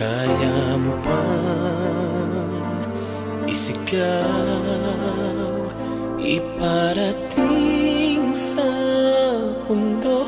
Kaya mo bang isigaw Iparating sa mundo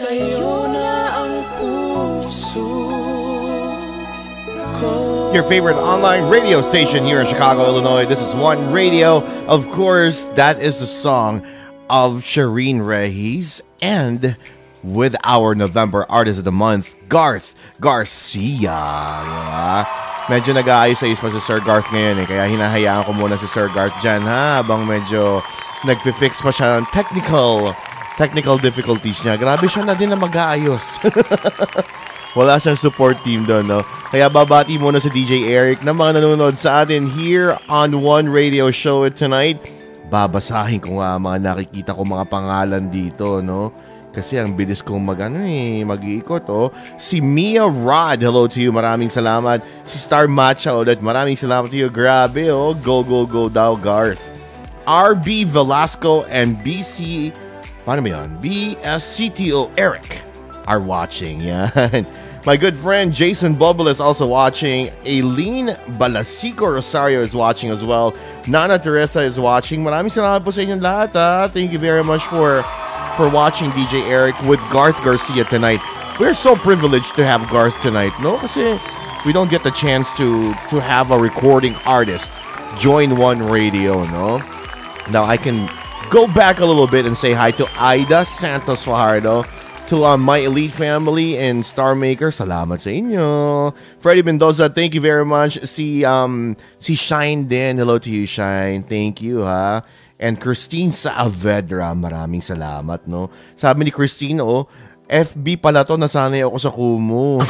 Your favorite online radio station here in Chicago, Illinois. This is One Radio. Of course, that is the song of Shireen Rahis and with our November Artist of the Month, Garth Garcia. Diba? Medyo nag-aayos-ayos pa si Sir Garth ngayon eh. Kaya hinahayaan ko muna si Sir Garth dyan ha. Habang medyo nagfi-fix pa siya ng technical technical difficulties niya. Grabe siya na din na mag-aayos. Wala siyang support team doon, no? Kaya babati muna si DJ Eric na mga nanonood sa atin here on One Radio Show tonight. Babasahin ko nga mga nakikita ko mga pangalan dito, no? Kasi ang bilis kong mag, ano eh, mag-iikot, oh. Si Mia Rod, hello to you. Maraming salamat. Si Star Matcha ulit, maraming salamat to you. Grabe, oh. Go, go, go daw, Garth. RB Velasco and BC paano ba yun? BSCTO Eric are watching. Yeah. My good friend Jason Bubble is also watching. Aileen Balasico Rosario is watching as well. Nana Teresa is watching. Maraming salamat po sa inyong? Thank you very much for for watching DJ Eric with Garth Garcia tonight. We're so privileged to have Garth tonight, no? Kasi we don't get the chance to to have a recording artist join one radio, no? Now I can go back a little bit and say hi to Ida Santos Fajardo, to uh, my elite family and Star Maker. Salamat sa inyo. Freddie Mendoza, thank you very much. Si um si Shine din. Hello to you, Shine. Thank you, ha. And Christine Saavedra, maraming salamat, no? Sabi ni Christine, oh, FB pala to, nasanay ako sa Kumu.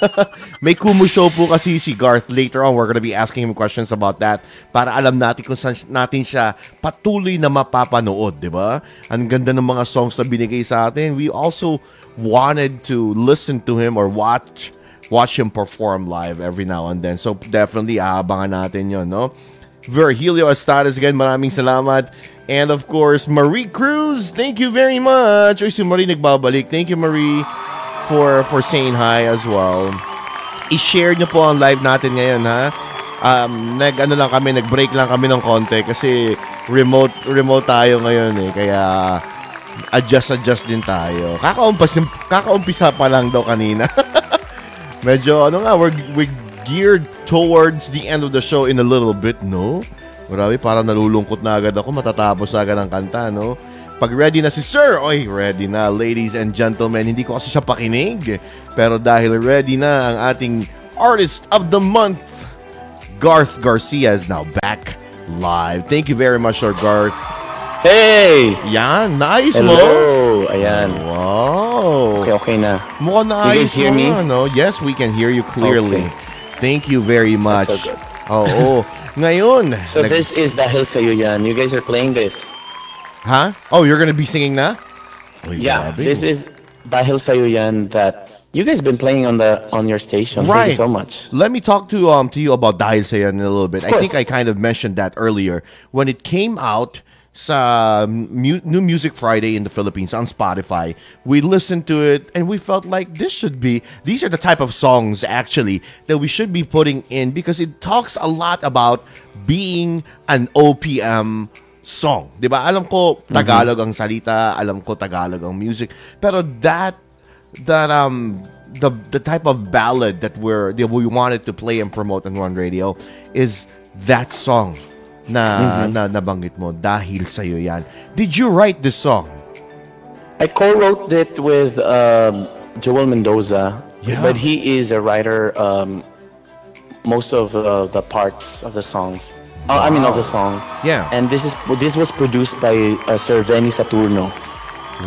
May Kumu show po kasi si Garth. Later on, we're gonna be asking him questions about that para alam natin kung saan natin siya patuloy na mapapanood, di ba? Ang ganda ng mga songs na binigay sa atin. We also wanted to listen to him or watch watch him perform live every now and then. So definitely aabangan natin yon, no? Virgilio Estadas again, maraming salamat. And of course, Marie Cruz, thank you very much. Uy, si Marie nagbabalik. Thank you, Marie, for for saying hi as well. I-share nyo po ang live natin ngayon, ha? Um, nag, ano lang kami, nag-break lang kami ng konti kasi remote remote tayo ngayon eh. Kaya adjust-adjust din tayo. Kakaumpis, kakaumpisa pa lang daw kanina. Medyo, ano nga, we're, we're geared towards the end of the show in a little bit, no? Grabe, parang nalulungkot na agad ako. Matatapos na agad ang kanta, no? Pag ready na si Sir, oy, ready na, ladies and gentlemen. Hindi ko kasi siya pakinig. Pero dahil ready na ang ating Artist of the Month, Garth Garcia is now back live. Thank you very much, Sir Garth. Hey! Yan, nice mo. Hello! Ayan. Wow. Okay, okay na. Mukhang You naayos guys hear mo me? no? Yes, we can hear you clearly. Okay. Thank you very much. so good. Oo. Ngayon. So nag- this is Dahil Sa'yo Yan. You guys are playing this. Huh? Oh, you're gonna be singing na? Uy, Yeah, grabe. this is Dahil Sa'yo Yan that you guys been playing on the on your station. Thank you so much. Let me talk to um to you about Dahil in a little bit. I think. I kind of mentioned that earlier when it came out sa mu- New Music Friday in the Philippines on Spotify. We listened to it and we felt like this should be these are the type of songs actually that we should be putting in because it talks a lot about being an OPM song. 'Di ba? Alam ko Tagalog ang salita, alam ko Tagalog ang music, pero that that um the the type of ballad that we're that we wanted to play and promote on One Radio is that song na na nabanggit mo dahil sa yan. Did you write this song? I co-wrote it with um, Joel Mendoza, Yeah. but he is a writer. Um, most of uh, the parts of the songs. Uh, I mean, of the song. Yeah. And this is this was produced by uh, Sir Benny Saturno.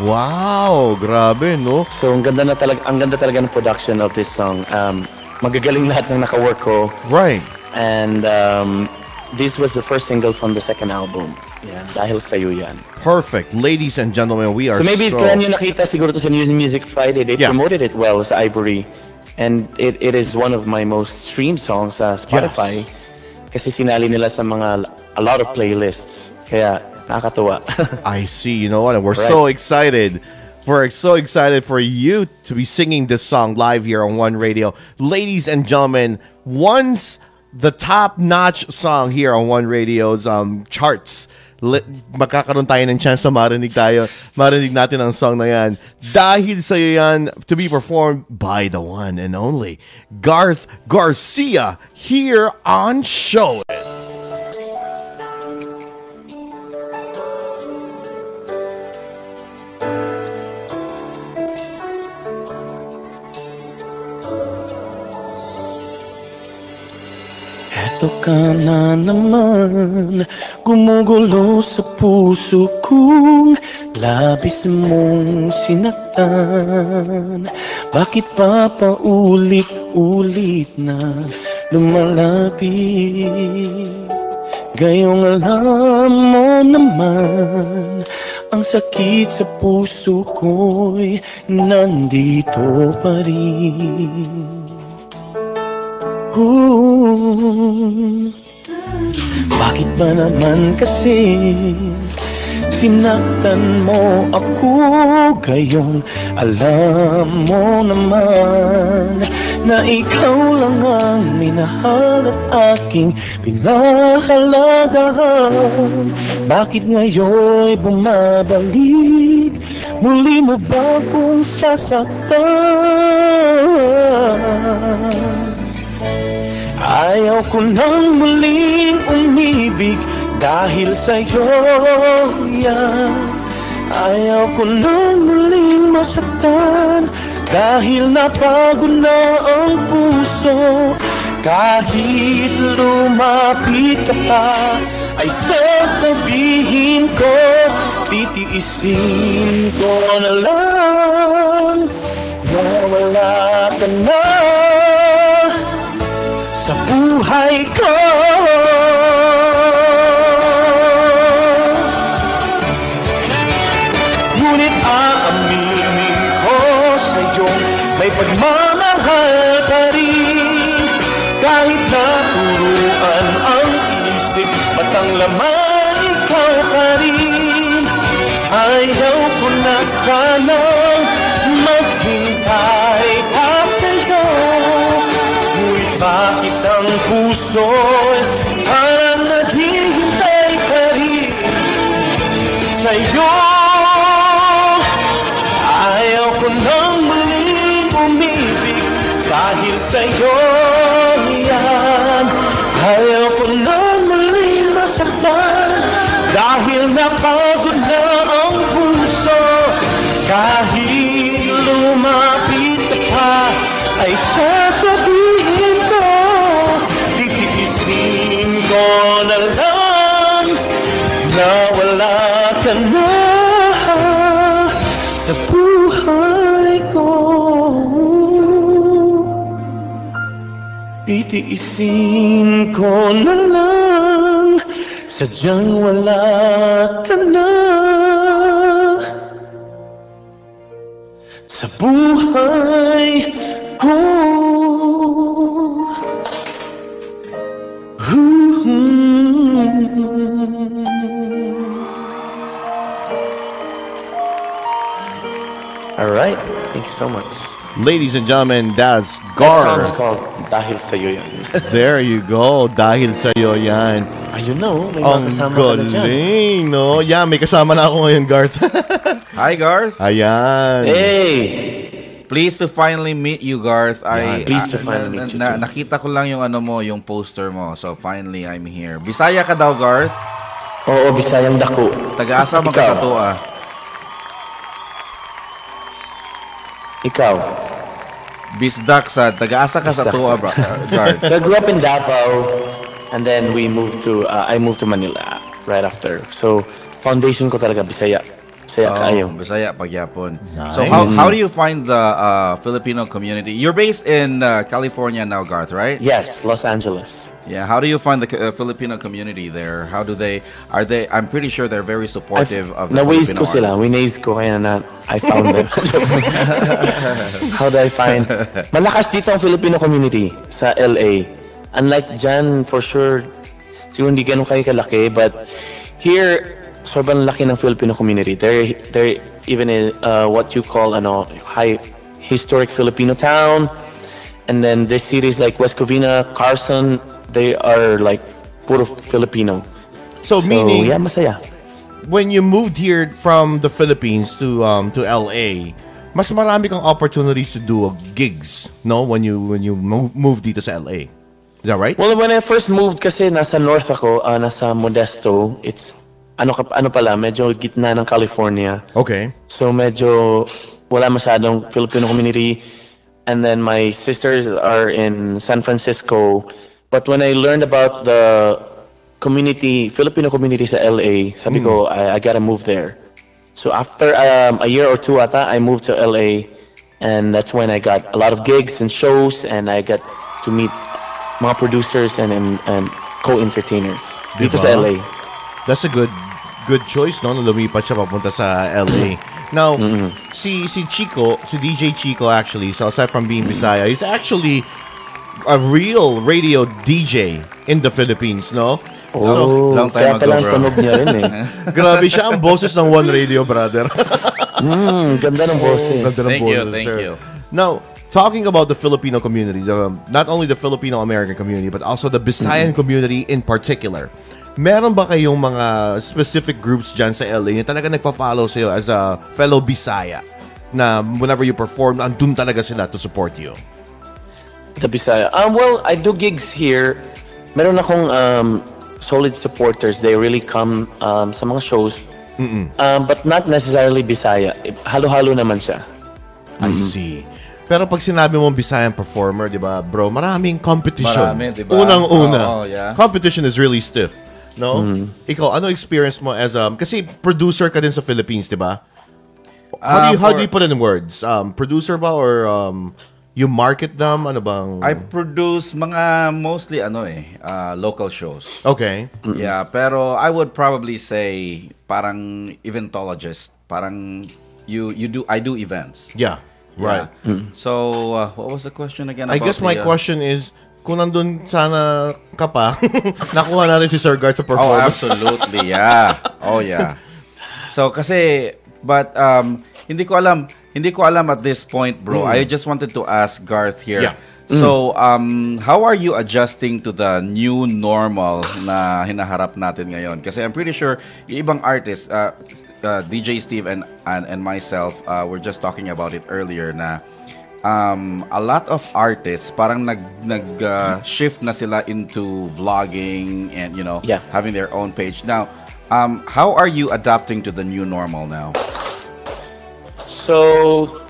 Wow, grabe no. So ang ganda na talaga, ang ganda talaga ng production of this song. Um, magagaling lahat ng naka-work ko. Right. And um, this was the first single from the second album. Yeah, dahil sa'yo yan. Perfect. Ladies and gentlemen, we are So maybe so kaya nyo nakita siguro to sa News Music Friday. They Yeah. promoted it well sa Ivory. And it, it is one of my most streamed songs sa Spotify. Kasi sinali nila sa mga, a lot of playlists. Kaya nakakatuwa. I see. You know what? We're Right. so excited. We're so excited for you to be singing this song live here on One Radio. Ladies and gentlemen, once the top-notch song here on One Radio's um, charts, li- magkakaroon tayo ng chance na marinig tayo, marinig natin ang song na yan. Dahil sa yan, to be performed by the one and only Garth Garcia here on Show It. Eto ka na naman Gumugulo sa puso kong Labis mong sinaktan Bakit pa paulit-ulit na lumalapit Gayong alam mo naman Ang sakit sa puso ko'y nandito pa rin Bakit ba naman kasi Sinaktan mo ako Gayong alam mo naman Na ikaw lang ang minahal at aking pinahalagahan Bakit ngayon'y bumabalik? Muli mo ba kung sasaktan Ayaw ko nang muling umibig dahil sa'yo yan Ayaw ko nang muling masaktan dahil napagod na ang puso. Kahit lumapit ka pa ay sasabihin ko Titiisin ko na lang Titiisin ko na lang Sadyang wala ka na Sa buhay ko All right. Thank you so much. Ladies and gentlemen, that's That song Gar. is called Dahil Sa'yo Yan. There you go. Dahil sa'yo yan. Ayun na, oh. May mga Ang kasama ka na dyan. galing, no? Yeah, may kasama na ako ngayon, Garth. Hi, Garth. Ayan. Hey! Pleased to finally meet you, Garth. I, Yeah, pleased to ah, finally na- meet you na- too. Nakita ko lang yung ano mo, yung poster mo. So finally, I'm here. Bisaya ka daw, Garth. Oo, Bisayang Dako. Taga-asa mo Ikaw? ka sa Tua. Ikaw? Bisdak sa taga-asa ka sa Tua, bro. So I grew up in Davao, and then we moved to, uh, I moved to Manila right after. So, foundation ko talaga Bisaya. Bisaya kayo. Oh, Bisaya pagyapon. So how how do you find the uh, Filipino community? You're based in uh, California now, Garth, right? Yes, Los Angeles. Yeah. How do you find the uh, Filipino community there? How do they are they? I'm pretty sure they're very supportive of the Filipino ko sila. artists. Winaze ko kaya na I found them. How do I find? Malakas dito ang Filipino community sa LA. Unlike Jan, for sure, siguro hindi ganun kayo kalaki, but here, sobrang laki ng Filipino community. They're, they're even in uh, what you call ano, high historic Filipino town. And then this cities like West Covina, Carson, they are like puro Filipino. So, meaning, yeah, masaya. when you moved here from the Philippines to um to LA, mas marami kang opportunities to do gigs, no? When you when you move, move dito sa LA. Is that right? Well, when I first moved kasi nasa north ako, ah, nasa Modesto. It's ano ka ano pala, medyo gitna ng California. Okay. So medyo wala masyadong Filipino community. And then my sisters are in San Francisco. But when I learned about the community, Filipino community sa LA, sabi ko, mm. I, I gotta move there. So after um, a year or two ata, I moved to LA. And that's when I got a lot of gigs and shows. And I got to meet mga producers and, and, and co-entertainers dito Diba? sa LA. That's a good good choice, no? Lumipat siya papunta sa LA. Mm-hmm. Now, mm-hmm. si si Chico, si DJ Chico actually, so aside from being Bisaya, he's actually a real radio DJ in the Philippines, no? Oh, long kaya time pala ago, ang bro. tunog niya rin eh. Grabe siya ang boses ng One Radio, brother. Hmm, ganda ng boses. Ganda ng Thank you, boses, thank sir. you. Now, talking about the Filipino community, the, not only the Filipino American community, but also the Visayan community in particular. Meron ba kayong mga specific groups dyan sa LA na talaga nagpa-follow sa'yo as a fellow Bisaya? Na whenever you perform, andun talaga sila to support you. The Bisaya. Um, well, I do gigs here. Meron akong um, solid supporters. They really come um, sa mga shows. Um, but not necessarily Bisaya. Halo-halo naman siya. I see. Pero pag sinabi mong Bisayan performer, di ba, bro, maraming competition. Marami, di ba? Unang-una. Oo, yeah. Competition is really stiff. No? Ikaw, ano experience mo as um, kasi producer ka din sa Philippines, di ba? How, do you, how do you put it in words? Um, producer ba or um, you market them? Ano bang... I produce mga mostly ano eh, uh, local shows. Okay. Yeah, pero I would probably say parang eventologist. Parang you you do I do events. Yeah. Right. Yeah. So, uh, what was the question again? I about guess my the, uh, question is, kung nandun sana ka pa, nakuha natin si Sir Guard sa Oh, performance. absolutely. Yeah. Oh, yeah. So, kasi, but, um, hindi ko alam, hindi ko alam at this point, bro. Mm. I just wanted to ask Garth here. Yeah. So, um, how are you adjusting to the new normal na hinaharap natin ngayon? Kasi I'm pretty sure yung ibang artists, uh, uh, DJ Steve and, and, and myself, uh, were just talking about it earlier na um, a lot of artists parang nag nag uh, shift na sila into vlogging and you know Yeah. having their own page now um, how are you adapting to the new normal now So,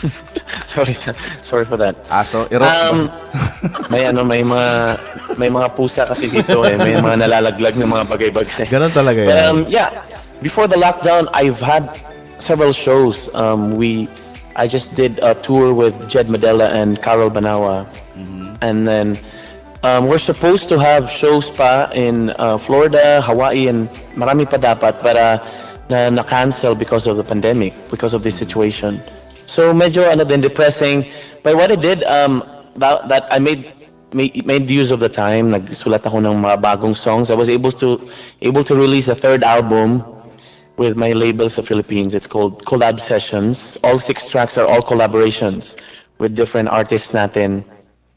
sorry, sorry for that. ah so iro- Um, may ano, may mga may mga pusa kasi dito eh. May mga nalalaglag ng mga bagay-bagay. Ganon talaga But, yan. um, yeah, before the lockdown, I've had several shows. Um, we, I just did a tour with Jed Medela and Carol Banawa, and then um, we're supposed to have shows pa in uh, Florida, Hawaii, and marami pa dapat, but uh, na na-cancel because of the pandemic, because of this situation. So medyo ano din depressing. But what I did, um, that, that I made made, use of the time. Nagsulat ako ng mga bagong songs. I was able to able to release a third album with my label sa Philippines. It's called Collab Sessions. All six tracks are all collaborations with different artists natin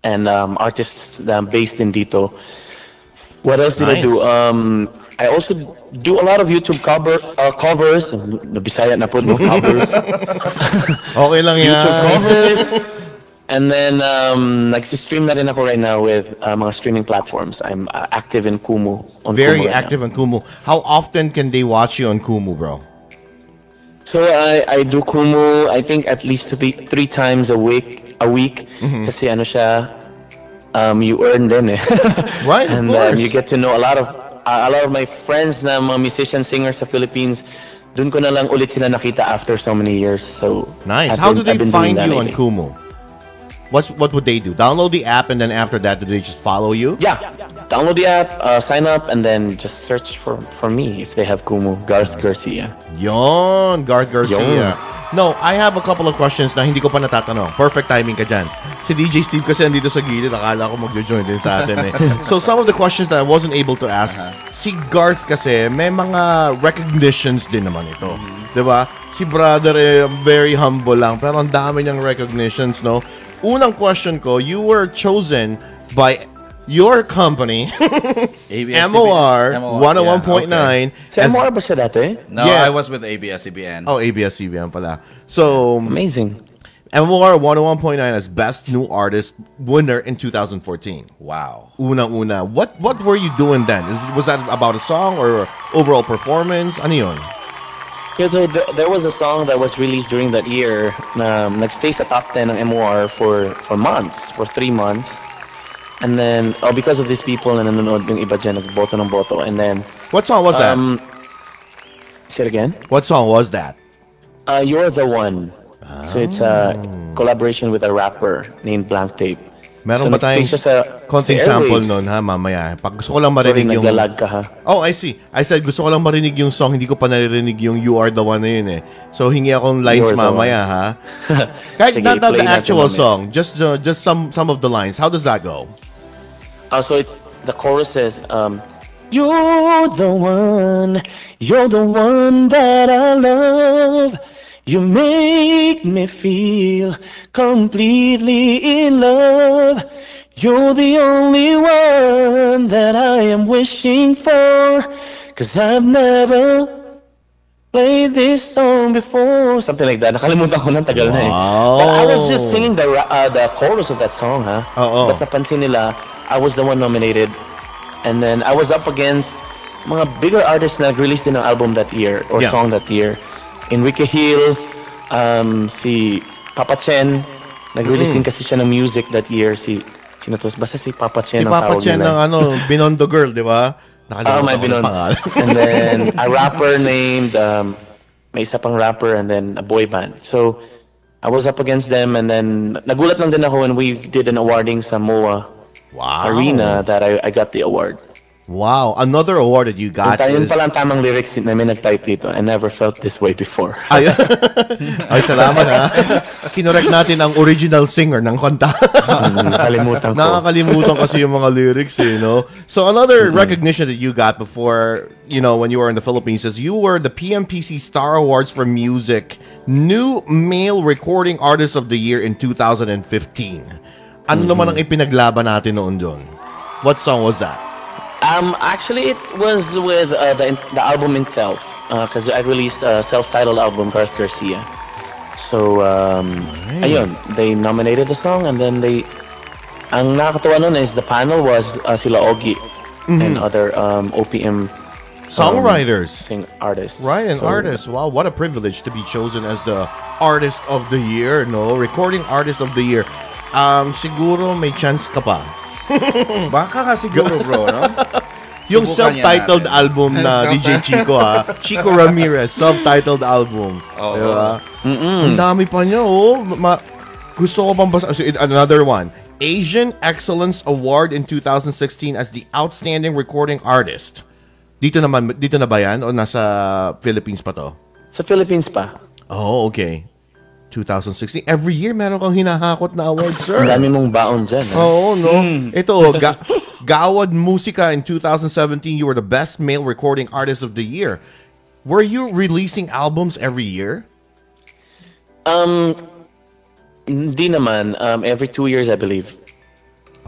and um, artists na based in dito. What else did I do? Um, I also do a lot of YouTube cover uh, covers. Nabisaya na po, no covers. Okay lang yan. YouTube covers. And then, um, nag-stream na rin ako right now with uh, mga streaming platforms. I'm uh, active in Kumu. On Very Kumu right active on Kumu. How often can they watch you on Kumu, bro? So I, I do Kumu, I think at least three, three times a week. A week. Mm-hmm. Kasi ano siya, um, you earn din eh. Right, and um, you get to know a lot of uh, a lot of my friends na mga musician singers sa Philippines. Doon ko na lang ulit sila nakita after so many years. So Nice. I've How been- do they find you on. Kumu? What's what would they do? Download the app and then after that, do they just follow you? Yeah, download the app, uh, sign up, and then just search for for me if they have Kumu, Garth Garcia. Yon, Garth Garcia. Yon. No, I have a couple of questions na hindi ko pa natatanong. Perfect timing ka dyan. Si DJ Steve kasi andito sa gilid. Akala ko magjo-join din sa atin eh. so some of the questions that I wasn't able to ask, si Garth kasi may mga recognitions din naman ito. 'Di ba? Si brother eh, very humble lang pero ang dami niyang recognitions, no? Unang question ko, you were chosen by your company, MOR, MOR, 101.9. yeah, Sa as- MOR ba siya dati? no Yeah. I was with ABS-CBN Oh, ABS-CBN pala. So, Amazing. MOR 101.9 as Best New Artist winner in 2014. wow Unang-una. What what were you doing then? Was that about a song or overall performance? Ano yun? Yeah, so th- there was a song that was released during that year na nagstay sa top 10 ng MOR for for months, for three months. And then, oh, because of these people na nanonood yung iba dyan, nagboto ng boto. And then, What song was that? um, say it again? What song was that? Uh, You're the One. So it's a collaboration with a rapper named Blank Tape. Meron So ba tayong sa- konting sa sample nun ha mamaya? Pag gusto ko lang Sorry, marinig yung... naglalag ka ha. Oh, I see. I said gusto ko lang marinig yung song, hindi ko pa naririnig yung You Are The One na yun eh. So hingi akong lines You Are mamaya ha. Kahit Sige, not, not the actual song, just uh, just some some of the lines. How does that go? Uh, so it's the chorus says, um, You're the one, you're the one that I love. You make me feel completely in love. You're the only one that I am wishing for. Cause I've never played this song before. Something like that. Nakalimutan ko ng tagal na eh. But I was just singing the uh, the chorus of that song, ha? Oo. But napansin nila, I was the one nominated. And then I was up against mga bigger artists na nag-release din ng album that year or Yeah. song that year. Enrique Hill, um, si Papa Chen, nag-release din kasi siya ng music that year. Si, sino to? Basta si Papa Si Chen ang Papa tawag Chen nila. ng ano, Binondo Girl, di ba? Nakalimutan may ko ng binon. pangalan. and then a rapper named, um, may isa pang rapper and then a boy band. So, I was up against them and then nagulat lang din ako when we did an awarding sa MOA Wow. Arena that I, I got the award. Wow, another award that you got Yun, yun is... pala ang tamang lyrics na may nag-type dito. I never felt this way before. Ay, ay, salamat ha. Kinorek natin ang original singer ng kanta. Mm, Nakalimutan ko. Nakakalimutan kasi yung mga lyrics eh, no? So another recognition that you got before, you know, when you were in the Philippines is you were the PMPC Star Awards for Music New Male Recording Artist of the Year in 2015. Ano naman ang ipinaglaban natin noon doon? What song was that? Um, actually, it was with uh, the the album itself because I released a self-titled album, Garth Garcia. So, um, ayun, they nominated the song and then they. Ang nakakatuwa nun is the panel was uh, sila Ogie and other um, OPM Songwriters. sing artists. Right, an So, artist. Wow, what a privilege to be chosen as the artist of the year, no? Recording artist of the year. Um, siguro may chance ka pa. Baka ka siguro, bro, no? Yung Subukan self-titled album na DJ Chico ha. Chico Ramirez, self-titled album. Oo. Diba? Ang dami pa niya, oh. Ma- gusto ko pang basa. so, Another one. Asian Excellence Award in 2016 as the Outstanding Recording Artist. Dito naman, dito na ba yan? O nasa Philippines pa to? Sa Philippines pa. Oh, okay. 2016. Every year meron kang hinahakot na award, sir. Ang dami mong baon dyan. ah. Oo, no? Ito, ga Gawad Musika in 2017, you were the best male recording artist of the year. Were you releasing albums every year? Um, hindi naman. Um, every two years, I believe.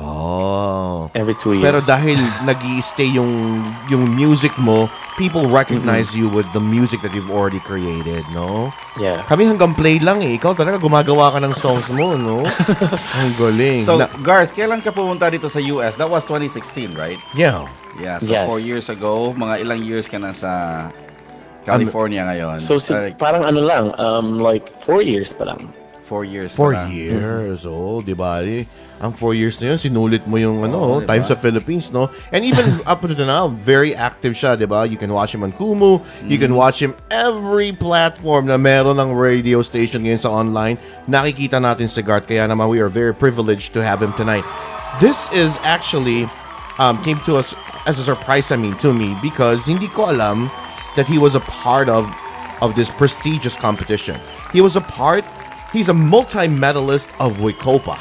Oh. Every two years. Pero dahil nag stay yung, yung music mo, people recognize you with the music that you've already created, no? Yeah. Kami hanggang play lang eh. Ikaw talaga gumagawa ka ng songs mo, no? Ang galing. So, Na- Garth, kailan ka pumunta dito sa US? That was 2016, right? yeah. Yeah, so Yes. four years ago, mga ilang years ka na sa California ngayon. So, si- Like, parang ano lang, um, like four years pa lang. four years Four pa lang. years, oh, di ba? Ang four years na yun, sinulit mo yung ano, Oo, di time ba? sa Philippines, no? And even up to now, very active siya, di ba? You can watch him on Kumu, you can watch him every platform na meron ng radio station ngayon sa online. Nakikita natin si Garth, kaya naman we are very privileged to have him tonight. This is actually, um, came to us as a surprise, I mean, to me, because hindi ko alam that he was a part of of this prestigious competition. He was a part, he's a multi-medalist of Wicopa.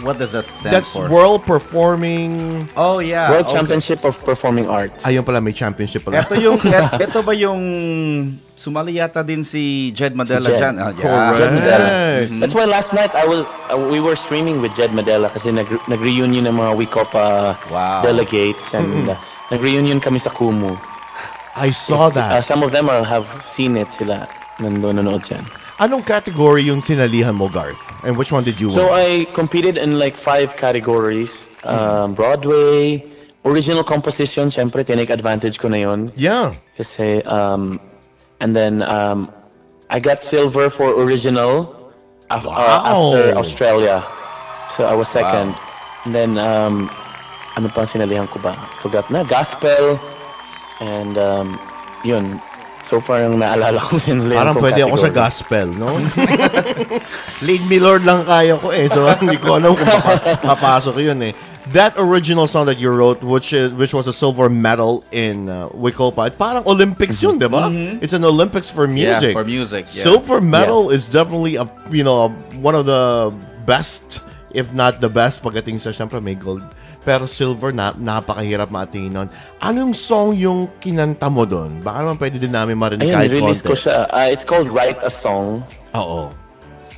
What does that stand That's for? World Performing... Oh, yeah. World okay. Championship of Performing Arts. Ayun pala, may championship pala. Ito yung et- ito ba yung sumali yata din si Jed Madela Jed. dyan? Ah, yeah. Correct. Jed Medela. Mm-hmm. That's why last night I will uh, we were streaming with Jed Medela kasi nag nag-reunion ng mga Wicopa Wow. delegates and uh, nag-reunion kami sa Kumu. I saw Uh, that. some of them are, have seen it sila nandun nanood dyan. Anong category yung sinalihan mo, Garth? And which one did you So win? I competed in like five categories. Um, Broadway, original composition, syempre tinake advantage ko na yun. yeah. Kasi, um, and then um, I got silver for original af- uh, Wow. after Australia. So I was second. And then, um, ano pa ang sinalihan ko ba? Forgot na. Gospel. And um, yun. So far yung naalala ko sinalihan Parang pwede ako sa category. gospel, no? Lead me Lord lang kaya ko eh. So hindi ko alam kung papa- papasok yun eh. That original song that you wrote, which is which was a silver medal in uh, Wicopa, parang Olympics yun, di ba? It's an Olympics for Mm-hmm. Yeah, music. for music, yeah. Silver medal is definitely a you know a, one of the best if not the best pagdating sa syempre may gold. Pero silver na napakahirap maatingin nun. Anong song yung kinanta mo doon? Baka naman pwede din namin marinig Ayun, kahit release ko siya. Ah, it's called Write a Song. Oo.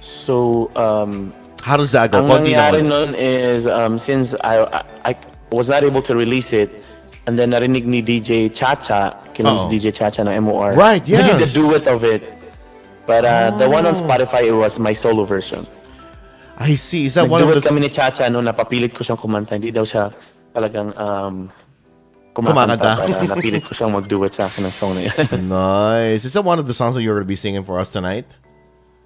So, um, How does that go? ang Konti nangyari nun is, um, since I, I, I was not able to release it, and then narinig ni DJ Chacha, si DJ Chacha ng MOR. Right, We did the yes. duet of it. But uh, the one on Oh. Spotify, it was my solo version. I see. Is that one of the... kami ni Chacha, no, napapilit ko siyang kumanta. Hindi daw siya talagang um, Kumakanta. napilit ko siyang mag-duet sa akin ng song na yan. Nice. Is that one of the songs that you're going to be singing for us tonight?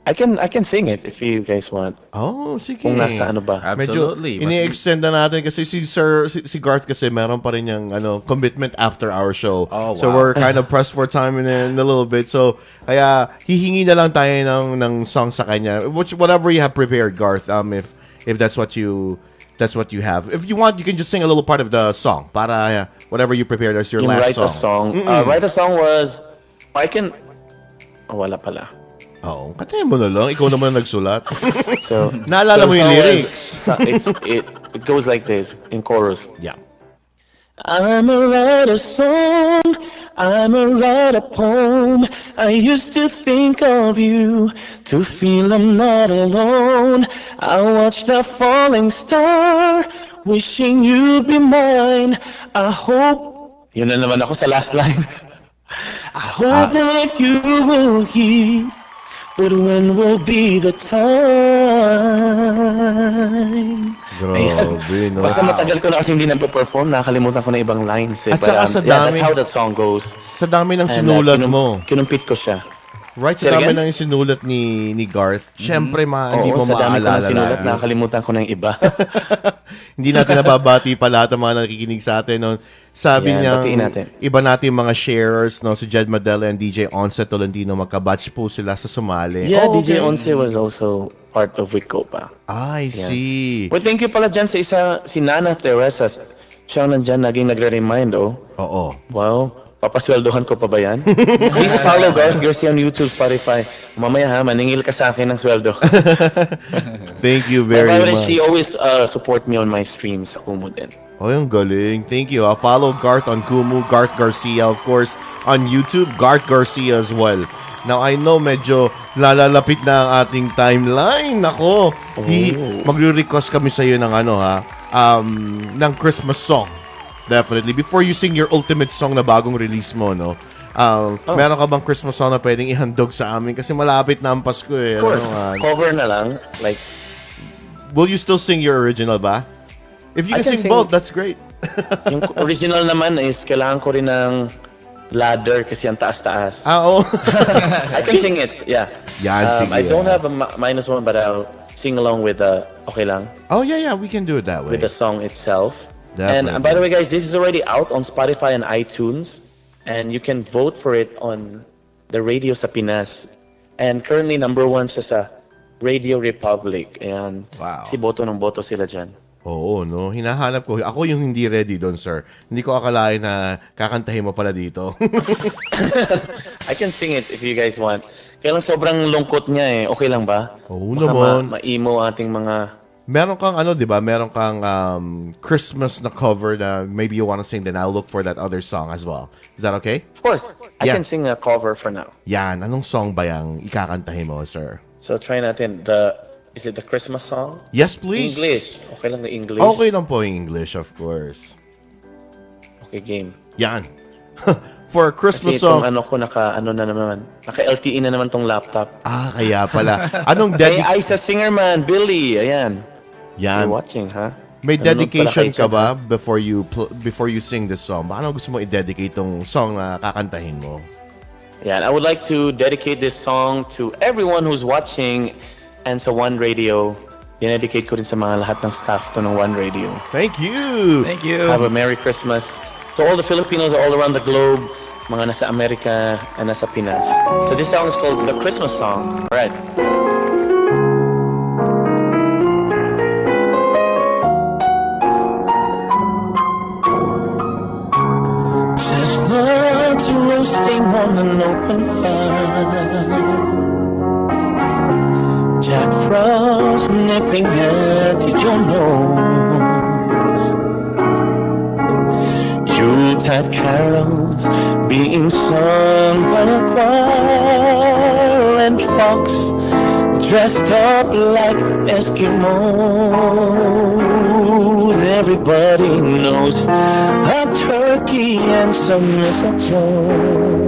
I can I can sing it if you guys want. Oh, sige. Kung nasa ano ba. Medyo ini-extend na natin kasi si Sir si, si Garth kasi meron pa rin yung ano commitment after our show. Oh, wow. So we're kind of pressed for time in a, in a little bit. So kaya hihingi na lang tayo ng ng song sa kanya. Which whatever you have prepared Garth um if if that's what you that's what you have. If you want you can just sing a little part of the song para uh, whatever you prepared as your Yung last write song. a song. Mm-mm. Uh, write a song was I can oh, wala pala. Oo, katayin mo na lang. Ikaw naman ang nagsulat. So Naalala so mo yung was- lyrics. so- it's, it it goes like this in chorus. Yeah. I'm a write a song, I'm a write a poem. I used to think of you to feel I'm not alone. I watch the falling star, wishing you'd be mine. I hope. Yun na naman ako sa last line. I hope that you will hear, but when will be the time? Grabe, no? Basta matagal ko na kasi hindi nagpe-perform, nakakalimutan ko na ibang lines eh. At saka um, sa yeah, that's dami- how that song goes. Sa dami ng uh, sinulat kinum- mo. Kinumpit ko siya. Right, sa dami ng sinulat ni ni Garth. Siyempre, ma, hindi Oo, mo sa dami ko na sinulat, nakakalimutan ko na yung iba. Hindi natin nababati pa lahat ng mga nakikinig sa atin. No? Sabi Yan, niya, natin. iba natin mga sharers, no? si Jed Madela and DJ Onset Tolentino, magkabatch po sila sa sumali. yeah, Oh, DJ okay. Once was also part of Wicopa. I Yeah. see. Well, thank you pala dyan sa isa, si Nana Teresa. Siya nandyan, naging nagre-remind, oh. Oo. Wow. Papasweldohan ko pa ba yan? Please follow Garth Garcia on YouTube, Spotify. Mamaya ha, maningil ka sa akin ng sweldo. Thank you very much. she always uh, support me on my streams sa Kumu din. Oh, yung galing. Thank you. Uh, follow Garth on Kumu, Garth Garcia, of course, on YouTube, Garth Garcia as well. Now, I know medyo lalalapit na ang ating timeline. Nako, hi- magre-request kami sa iyo ng ano ha, um, ng Christmas song. Definitely. Before you sing your ultimate song na bagong release mo, no? Um, Oh. Meron ka bang Christmas song na pwedeng ihandog sa amin? Kasi malapit na ang Pasko eh. Of course, Ano cover na lang. Like, Will you still sing your original ba? If you can, can sing, sing- both, that's great. yung original naman is kailangan ko rin ng ladder kasi ang taas-taas. Ah, oo. I can sing it, yeah. Yan, Um, sige, I don't have a minus one, but I'll sing along with the, okay lang, Oh, yeah, yeah. We can do it that way. with the song itself. Definitely. And uh, by the way, guys, this is already out on Spotify and iTunes, and you can vote for it on the radio sa Pinas. And currently, number one siya sa Radio Republic. And Wow. si boto ng boto sila dyan. Oo, no? Hinahanap ko. Ako yung hindi ready doon, sir. Hindi ko akalain na kakantahin mo pala dito. I can sing it if you guys want. Kaya lang sobrang lungkot niya eh. Okay lang ba? Oo Baka naman. Ma- ma-emo ating mga... Meron kang ano, di ba? Meron kang um, Christmas na cover na maybe you wanna sing, then I'll look for that other song as well. Is that okay? Of course, I Yeah. can sing a cover for now. Yan. Anong song ba yung ikakantahin mo, sir? So try natin the... Is it the Christmas song? Yes, please. English. Okay lang na English. Okay lang po yung English, of course. Okay, game. Yan. For a Christmas Kasi song. ano ko, naka, ano na naman, naka LTE na naman tong laptop. Ah, kaya pala. Anong Hey, dedi- Isa Singerman, Billy, ayan. Yan. You're watching, ha? May Nanonood dedication ka ba before you before you sing this song? Ano gusto mo i-dedicate tong song na kakantahin mo? Yeah, I would like to dedicate this song to everyone who's watching and sa One Radio. Dinedicate ko rin sa mga lahat ng staff to ng One Radio. Thank you! Thank you. Have a Merry Christmas. To all the Filipinos all around the globe, mga nasa Amerika and nasa Pinas. So this song is called The Christmas Song. All right. Chestnuts roasting on an open fire. Jack Frost nipping at your nose. Yuletide carols being sung by a choir and fox dressed up like Eskimos. Everybody knows a turkey and some mistletoe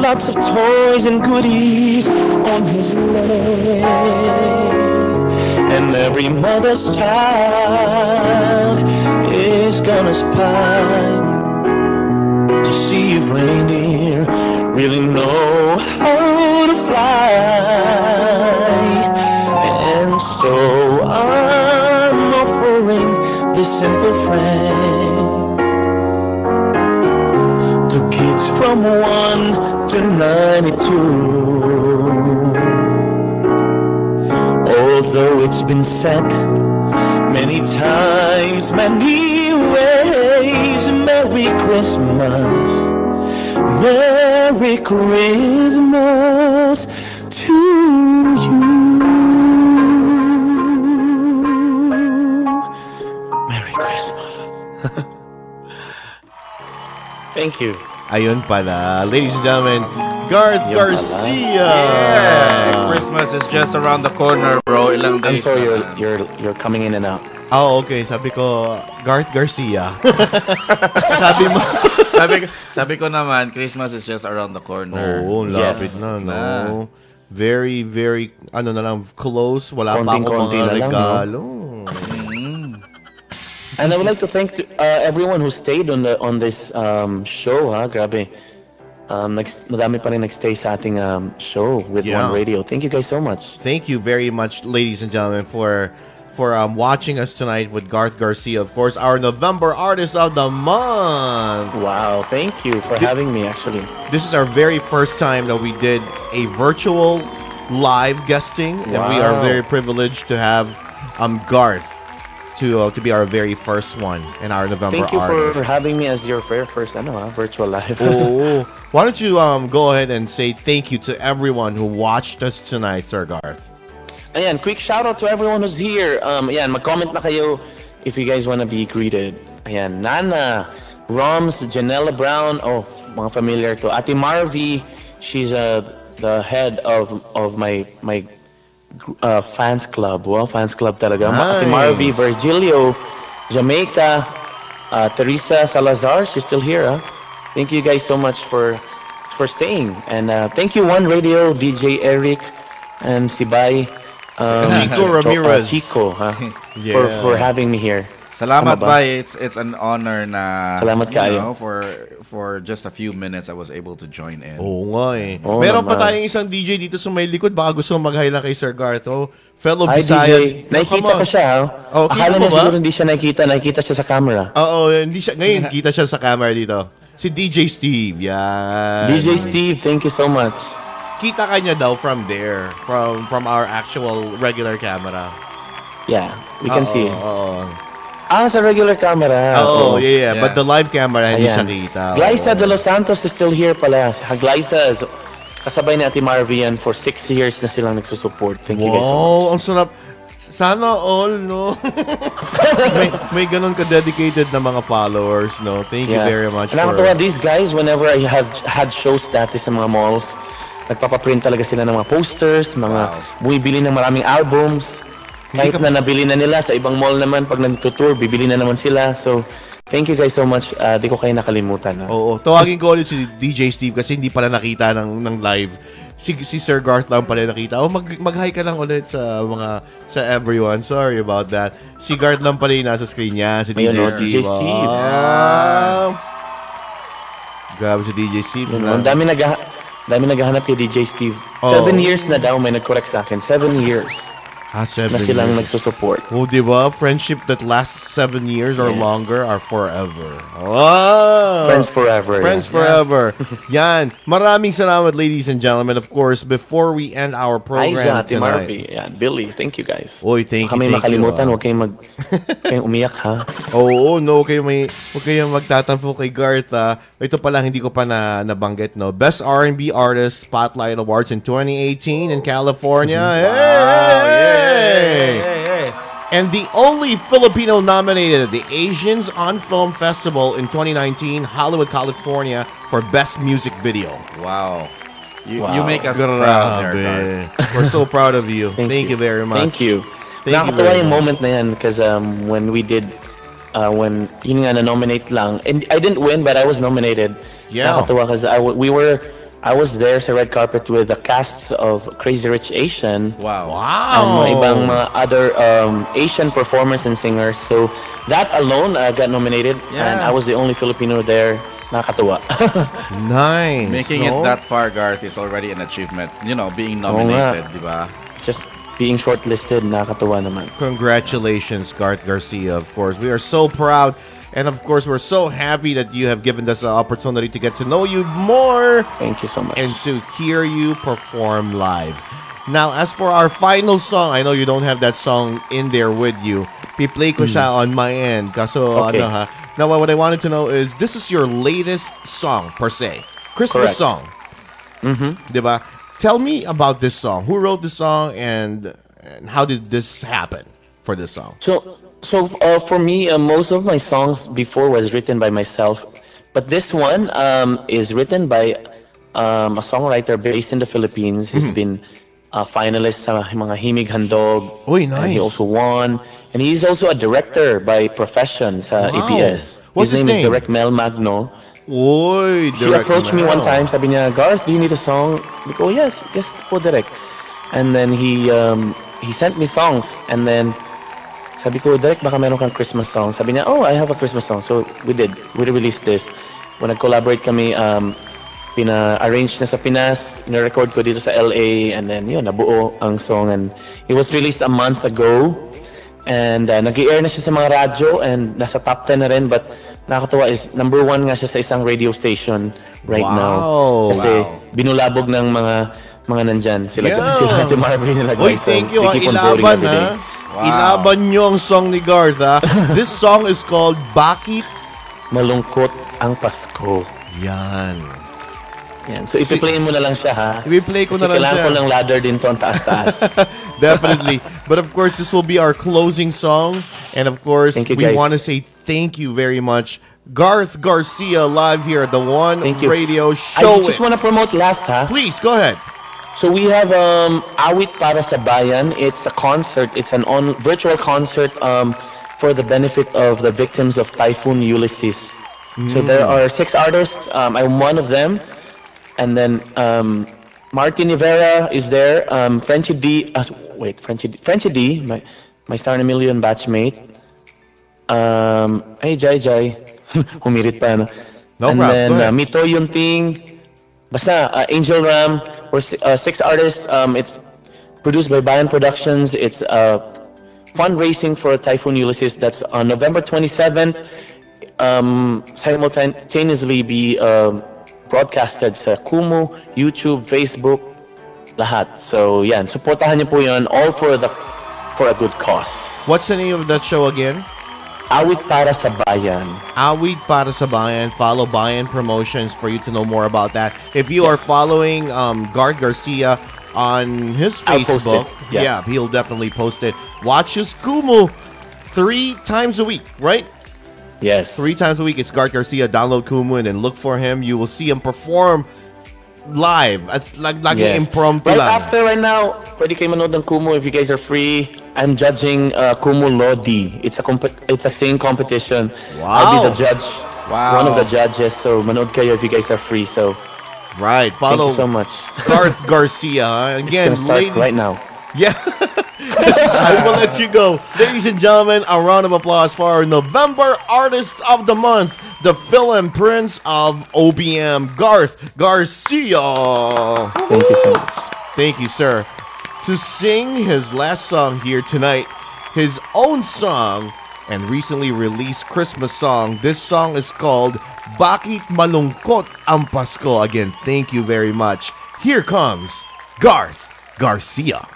lots of toys and goodies on his leg. And every mother's child is gonna spy to see if reindeer really know how to fly. And so I'm offering this simple phrase to kids from one 1992. Although it's been said many times, many ways, Merry Christmas, Merry Christmas to you. Merry Christmas. Thank you. Ayun pala. Ladies and gentlemen, Garth Yun pala. Garcia. Yeah, Christmas is just around the corner, bro. Ilang I'm days sorry na you're, you're, you're coming in and out. Oh, okay. Sabi ko, Garth Garcia. Sabi mo. sabi, ko- sabi ko naman, Christmas is just around the corner. Oo, ang lapit Yes. na, no? Na. Very, very, ano na lang, close. Wala pa akong mga na lang, no? And I would like to thank to, uh, everyone who stayed on the on this um, show, ha? Grabe. Um, next, madami pa rin nagstay sa ating um, show with Yeah. One Radio. Thank you guys so much. Thank you very much, ladies and gentlemen, for for um, watching us tonight with Garth Garcia. Of course, our November Artist of the Month. Wow, thank you for having me, actually. This is our very first time that we did a virtual live guesting, and we are very privileged to have um Garth to uh, to be our very first one in our November Thank you Artist. for having me as your very first ano, ha, virtual live. Oh, why don't you um go ahead and say thank you to everyone who watched us tonight, Sir Garth? Ayan, quick shout out to everyone who's here. Um, ayan, mag-comment na kayo if you guys wanna be greeted. Ayan, Nana, Roms, Janella Brown, oh, mga familiar to. Ate Marvy, she's uh, the head of of my my uh, fans club. well, fans club talaga. Nice. Marvy, Virgilio, Jamaica, uh, Teresa Salazar, she's still here. Huh? Thank you guys so much for for staying. And uh, thank you, One Radio, DJ Eric, and Sibay. Um, Chico Jo- uh, Ramirez. Chico, huh? for, Yeah. for having me here. Salamat ba? bay. It's it's an honor na Salamat kayo. know, for for just a few minutes I was able to join in. Oo nga eh. Oo Meron pa naman. tayong isang DJ dito sa may likod. Baka gusto mong mag-hi lang kay Sir Garth. Oh, fellow Hi, Bisayan. DJ. Nakikita ko siya? Oh, kita Akala mo niya ba? siguro hindi siya nakikita. Nakikita siya sa camera. Oo, hindi siya. Ngayon, kita siya sa camera dito. Si DJ Steve. Yan. DJ Steve, thank you so much. Kita ka niya daw from there. From from our actual regular camera. Yeah, we can Oo, see. Oo. Ah, sa regular camera. Oo, Oo. yeah, yeah. But the live camera, hindi siya Ayan. kita. Glyza Oo. de Los Santos is still here pala. Glyza is kasabay ni Ate Marvian for six years na silang nagsusupport. Thank you guys so much. Wow, ang sarap. Sana all, no? may, may ganun ka-dedicated na mga followers, no? Thank you very much And for... these guys, whenever I have had shows dati sa mga malls, nagpapaprint talaga sila ng mga posters, mga bumibili ng maraming albums. Kahit na nabili na nila sa ibang mall naman, pag nagtutour, bibili na naman sila. So, thank you guys so much. Uh, di ko kayo nakalimutan. Ha? Oo, tawagin ko ulit si DJ Steve kasi hindi pala nakita ng, ng live. Si, si Sir Garth lang pala nakita. Oh, mag, mag-hi ka lang ulit sa mga sa everyone. Sorry about that. Si Garth lang pala yung nasa screen niya. Si DJ Ayun, oh, Steve. DJ Steve. Wow. Grabe si DJ Steve. Yun, na. ang dami, nagha dami naghahanap kay DJ Steve. Oo. Seven years na daw, may nag-correct sa akin. Seven years. Ah, seven na silang years. nagsusupport. Oh, di ba? Friendship that lasts seven years or Yes. longer are forever. Oh! Friends forever. Friends yeah. forever. Yan. Maraming salamat, ladies and gentlemen. Of course, before we end our program Aiza, tonight. Marvy, yan, Billy, thank you guys. Oy, thank you, Kami thank you, makalimutan, ah. huwag kayong mag, huwag kayong umiyak ha. Oo, no, kayo may huwag kayong magtatampo kay Garth. ah. Ito pa lang hindi ko pa na nabanggit, no. Best R&B Artist Spotlight Awards in 2018 in California. Hey! And the only Filipino nominated at the Asians on Film Festival in 2019, Hollywood, California, for Best Music Video. Wow. You, Wow. you make us proud there, We're so proud of you. Thank, you. very much. Thank you. Thank you Nakakatawa very yung much. moment na yan because um, when we did, uh, when yun nga na-nominate lang, and I didn't win but I was nominated. Yeah. Nakakatawa because I, w- we were, I was there sa red carpet with the casts of Crazy Rich Asian. Wow. Wow. mga ibang mga other um, Asian performers and singers. So that alone uh, got nominated and I was the only Filipino there. Nakakatuwa. Nice. Making no? it that far, Garth, is already an achievement. You know, being Oo nga. nominated, di ba? Just being shortlisted, nakakatuwa naman. Congratulations, Garth Garcia, of course. We are so proud. And of course, we're so happy that you have given us the opportunity to get to know you more Thank you so much. and to hear you perform live. Now, as for our final song, I know you don't have that song in there with you. Piplay ko siya on my end. Kaso, Hmm. Okay. ano ha. Now, what I wanted to know is, this is your latest song, per se. Christmas Correct. song. Mm-hmm. Diba? Tell me about this song. Who wrote this song and, and how did this happen for this song? So, so uh, for me, uh, most of my songs before was written by myself, but this one um, is written by um, a songwriter based in the Philippines. Hmm. He's been a finalist sa mga Himig Handog. Uy, And he also won. And he's also a director by profession sa Wow. What's his name, name? is Direk Mel Magno. Oy, He approached me one time, sabi niya, Garth, do you need a song? I go, yes, yes po, Direk. And then he um, he sent me songs. And then, sabi ko, Direk, baka meron kang Christmas song. Sabi niya, oh, I have a Christmas song. So we did. We released this. When nag-collaborate kami, um, pina-arrange na sa Pinas, na-record ko dito sa LA, and then yun, nabuo ang song. And it was released a month ago. And uh, nag-air na siya sa mga radyo and nasa top 10 na rin. But nakakatawa is number one nga siya sa isang radio station right Wow. now. Kasi Wow. binulabog ng mga mga nandyan. Sila, Yeah. sila Ate Marvin nila guys. thank you. they ah. Ilaban, ha? Wow. Ilaban nyo ang song ni Garth, ha? This song is called Bakit Malungkot ang Pasko. Yan. Yan. So, ipi-playin mo na lang siya, ha? I-play ko Kasi na lang kailangan siya. ko ng ladder din to ang taas-taas. Definitely. But of course, this will be our closing song. And of course, you, we want to say thank you very much. Garth Garcia live here at the One. Radio I Show. just want to promote last, ha? Please, go ahead. So we have um, Awit para sa Bayan. It's a concert. It's an on virtual concert um, for the benefit of the victims of Typhoon Ulysses. So there are six artists. Um, I'm one of them, and then um, Martin Rivera is there. Um, Frenchie Dy. Uh, wait, Frenchie Dy. Frenchie Dy. My my Star in a Million batchmate. Um, hey Jai Jai, humirit pa no. No and problem. then uh, Mitoy Yonting, Basta, uh, Angel Ram, we're uh, six artists. Um, it's produced by Bayan Productions. It's uh, fundraising for Typhoon Ulysses. That's on November 27th. Um, simultaneously be um, broadcasted sa Kumu, YouTube, Facebook, lahat. So, yan. Supportahan niyo po yun. All for the for a good cause. What's the name of that show again? Awit para sa bayan. Awit para sa bayan. Follow Bayan Promotions for you to know more about that. If you are following um, Garth Garcia on his Facebook, it. Yeah. he'll definitely post it. Watch his Kumu three times a week, right? Yes. Three times a week. It's Garth Garcia. Download Kumu and then look for him. You will see him perform live. It's like like Yes. impromptu Right lang. after right now, pwede kayo manood ng Kumu if you guys are free. I'm judging uh, Kumu Lodi. It's a comp- it's a singing competition. Wow. I'll be the judge. Wow. One of the judges. So manood kayo if you guys are free. So Right. thank Follow you so much. Garth Garcia. huh? Again, It's start ladies- right now. Yeah. I will let you go. Ladies and gentlemen, a round of applause for our November Artist of the Month, the Fil-Am prince of OPM, Garth Garcia. Thank you so much. Thank you, sir. to sing his last song here tonight, his own song and recently released Christmas song. This song is called Bakit Malungkot ang Pasko. Again, thank you very much. Here comes Garth Garcia.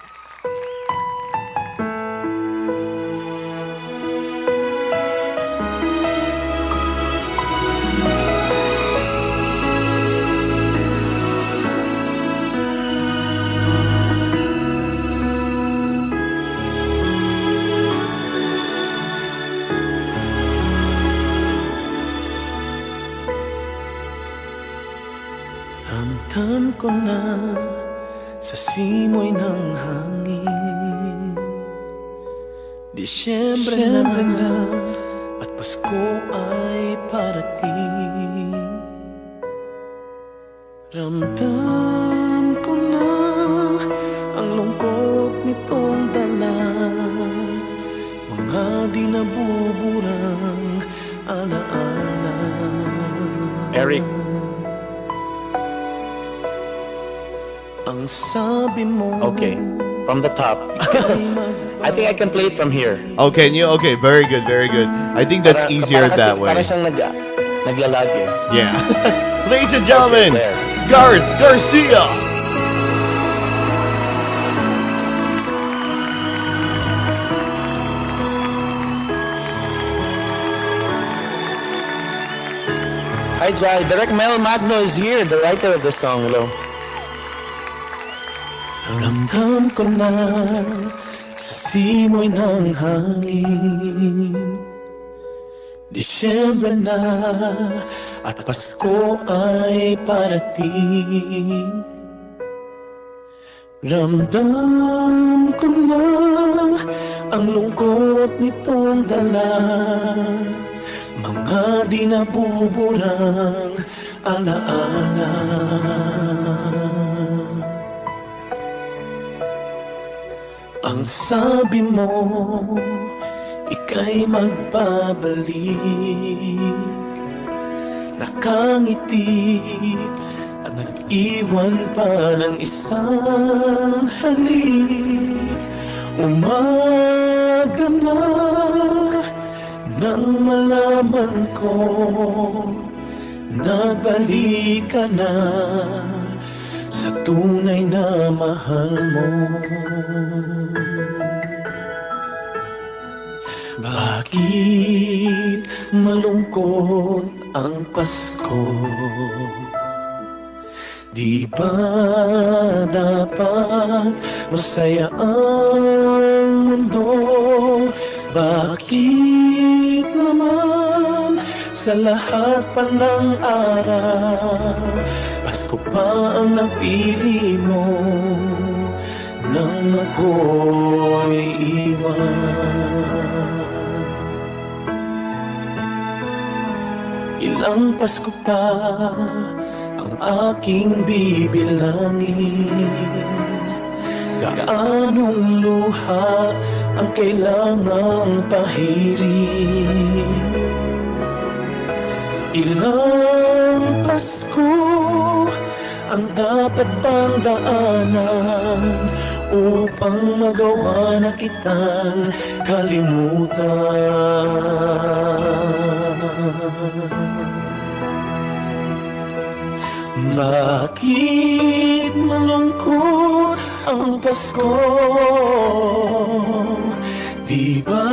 I think I can play it from here. Oh, can you? Okay, very good, very good. I think that's Para- easier para kasi- that way. Para siyang nag, naglalag eh. Yeah. Ladies and gentlemen, Okay. Garth Garcia. Hi Jai, Direk Mel Magno is here, the writer of the song. Hello. Ramdam ko na sa simoy ng hangin. Disyembre na at Pasko ay parating. Ramdam ko na ang lungkot nitong dala. Mga di nabuburang alaala Ang sabi mo, ika'y magbabalik. Nakangiti at nag-iwan pa ng isang halik. Umaga na nang malaman ko Nabalik ka na sa tunay na mahal mo Bakit malungkot ang Pasko? Di ba dapat masaya ang mundo? Bakit naman sa lahat pa ng araw Pasko pa ang napili mo nang ako'y iwan. Ilang Pasko pa ang aking bibilangin. Gaanong luha ang kailangang pahirin Ilang Pasko ang dapat pang daanan Upang magawa na kitang kalimutan Bakit malungkot ang Pasko? Di ba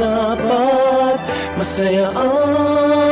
dapat masaya ang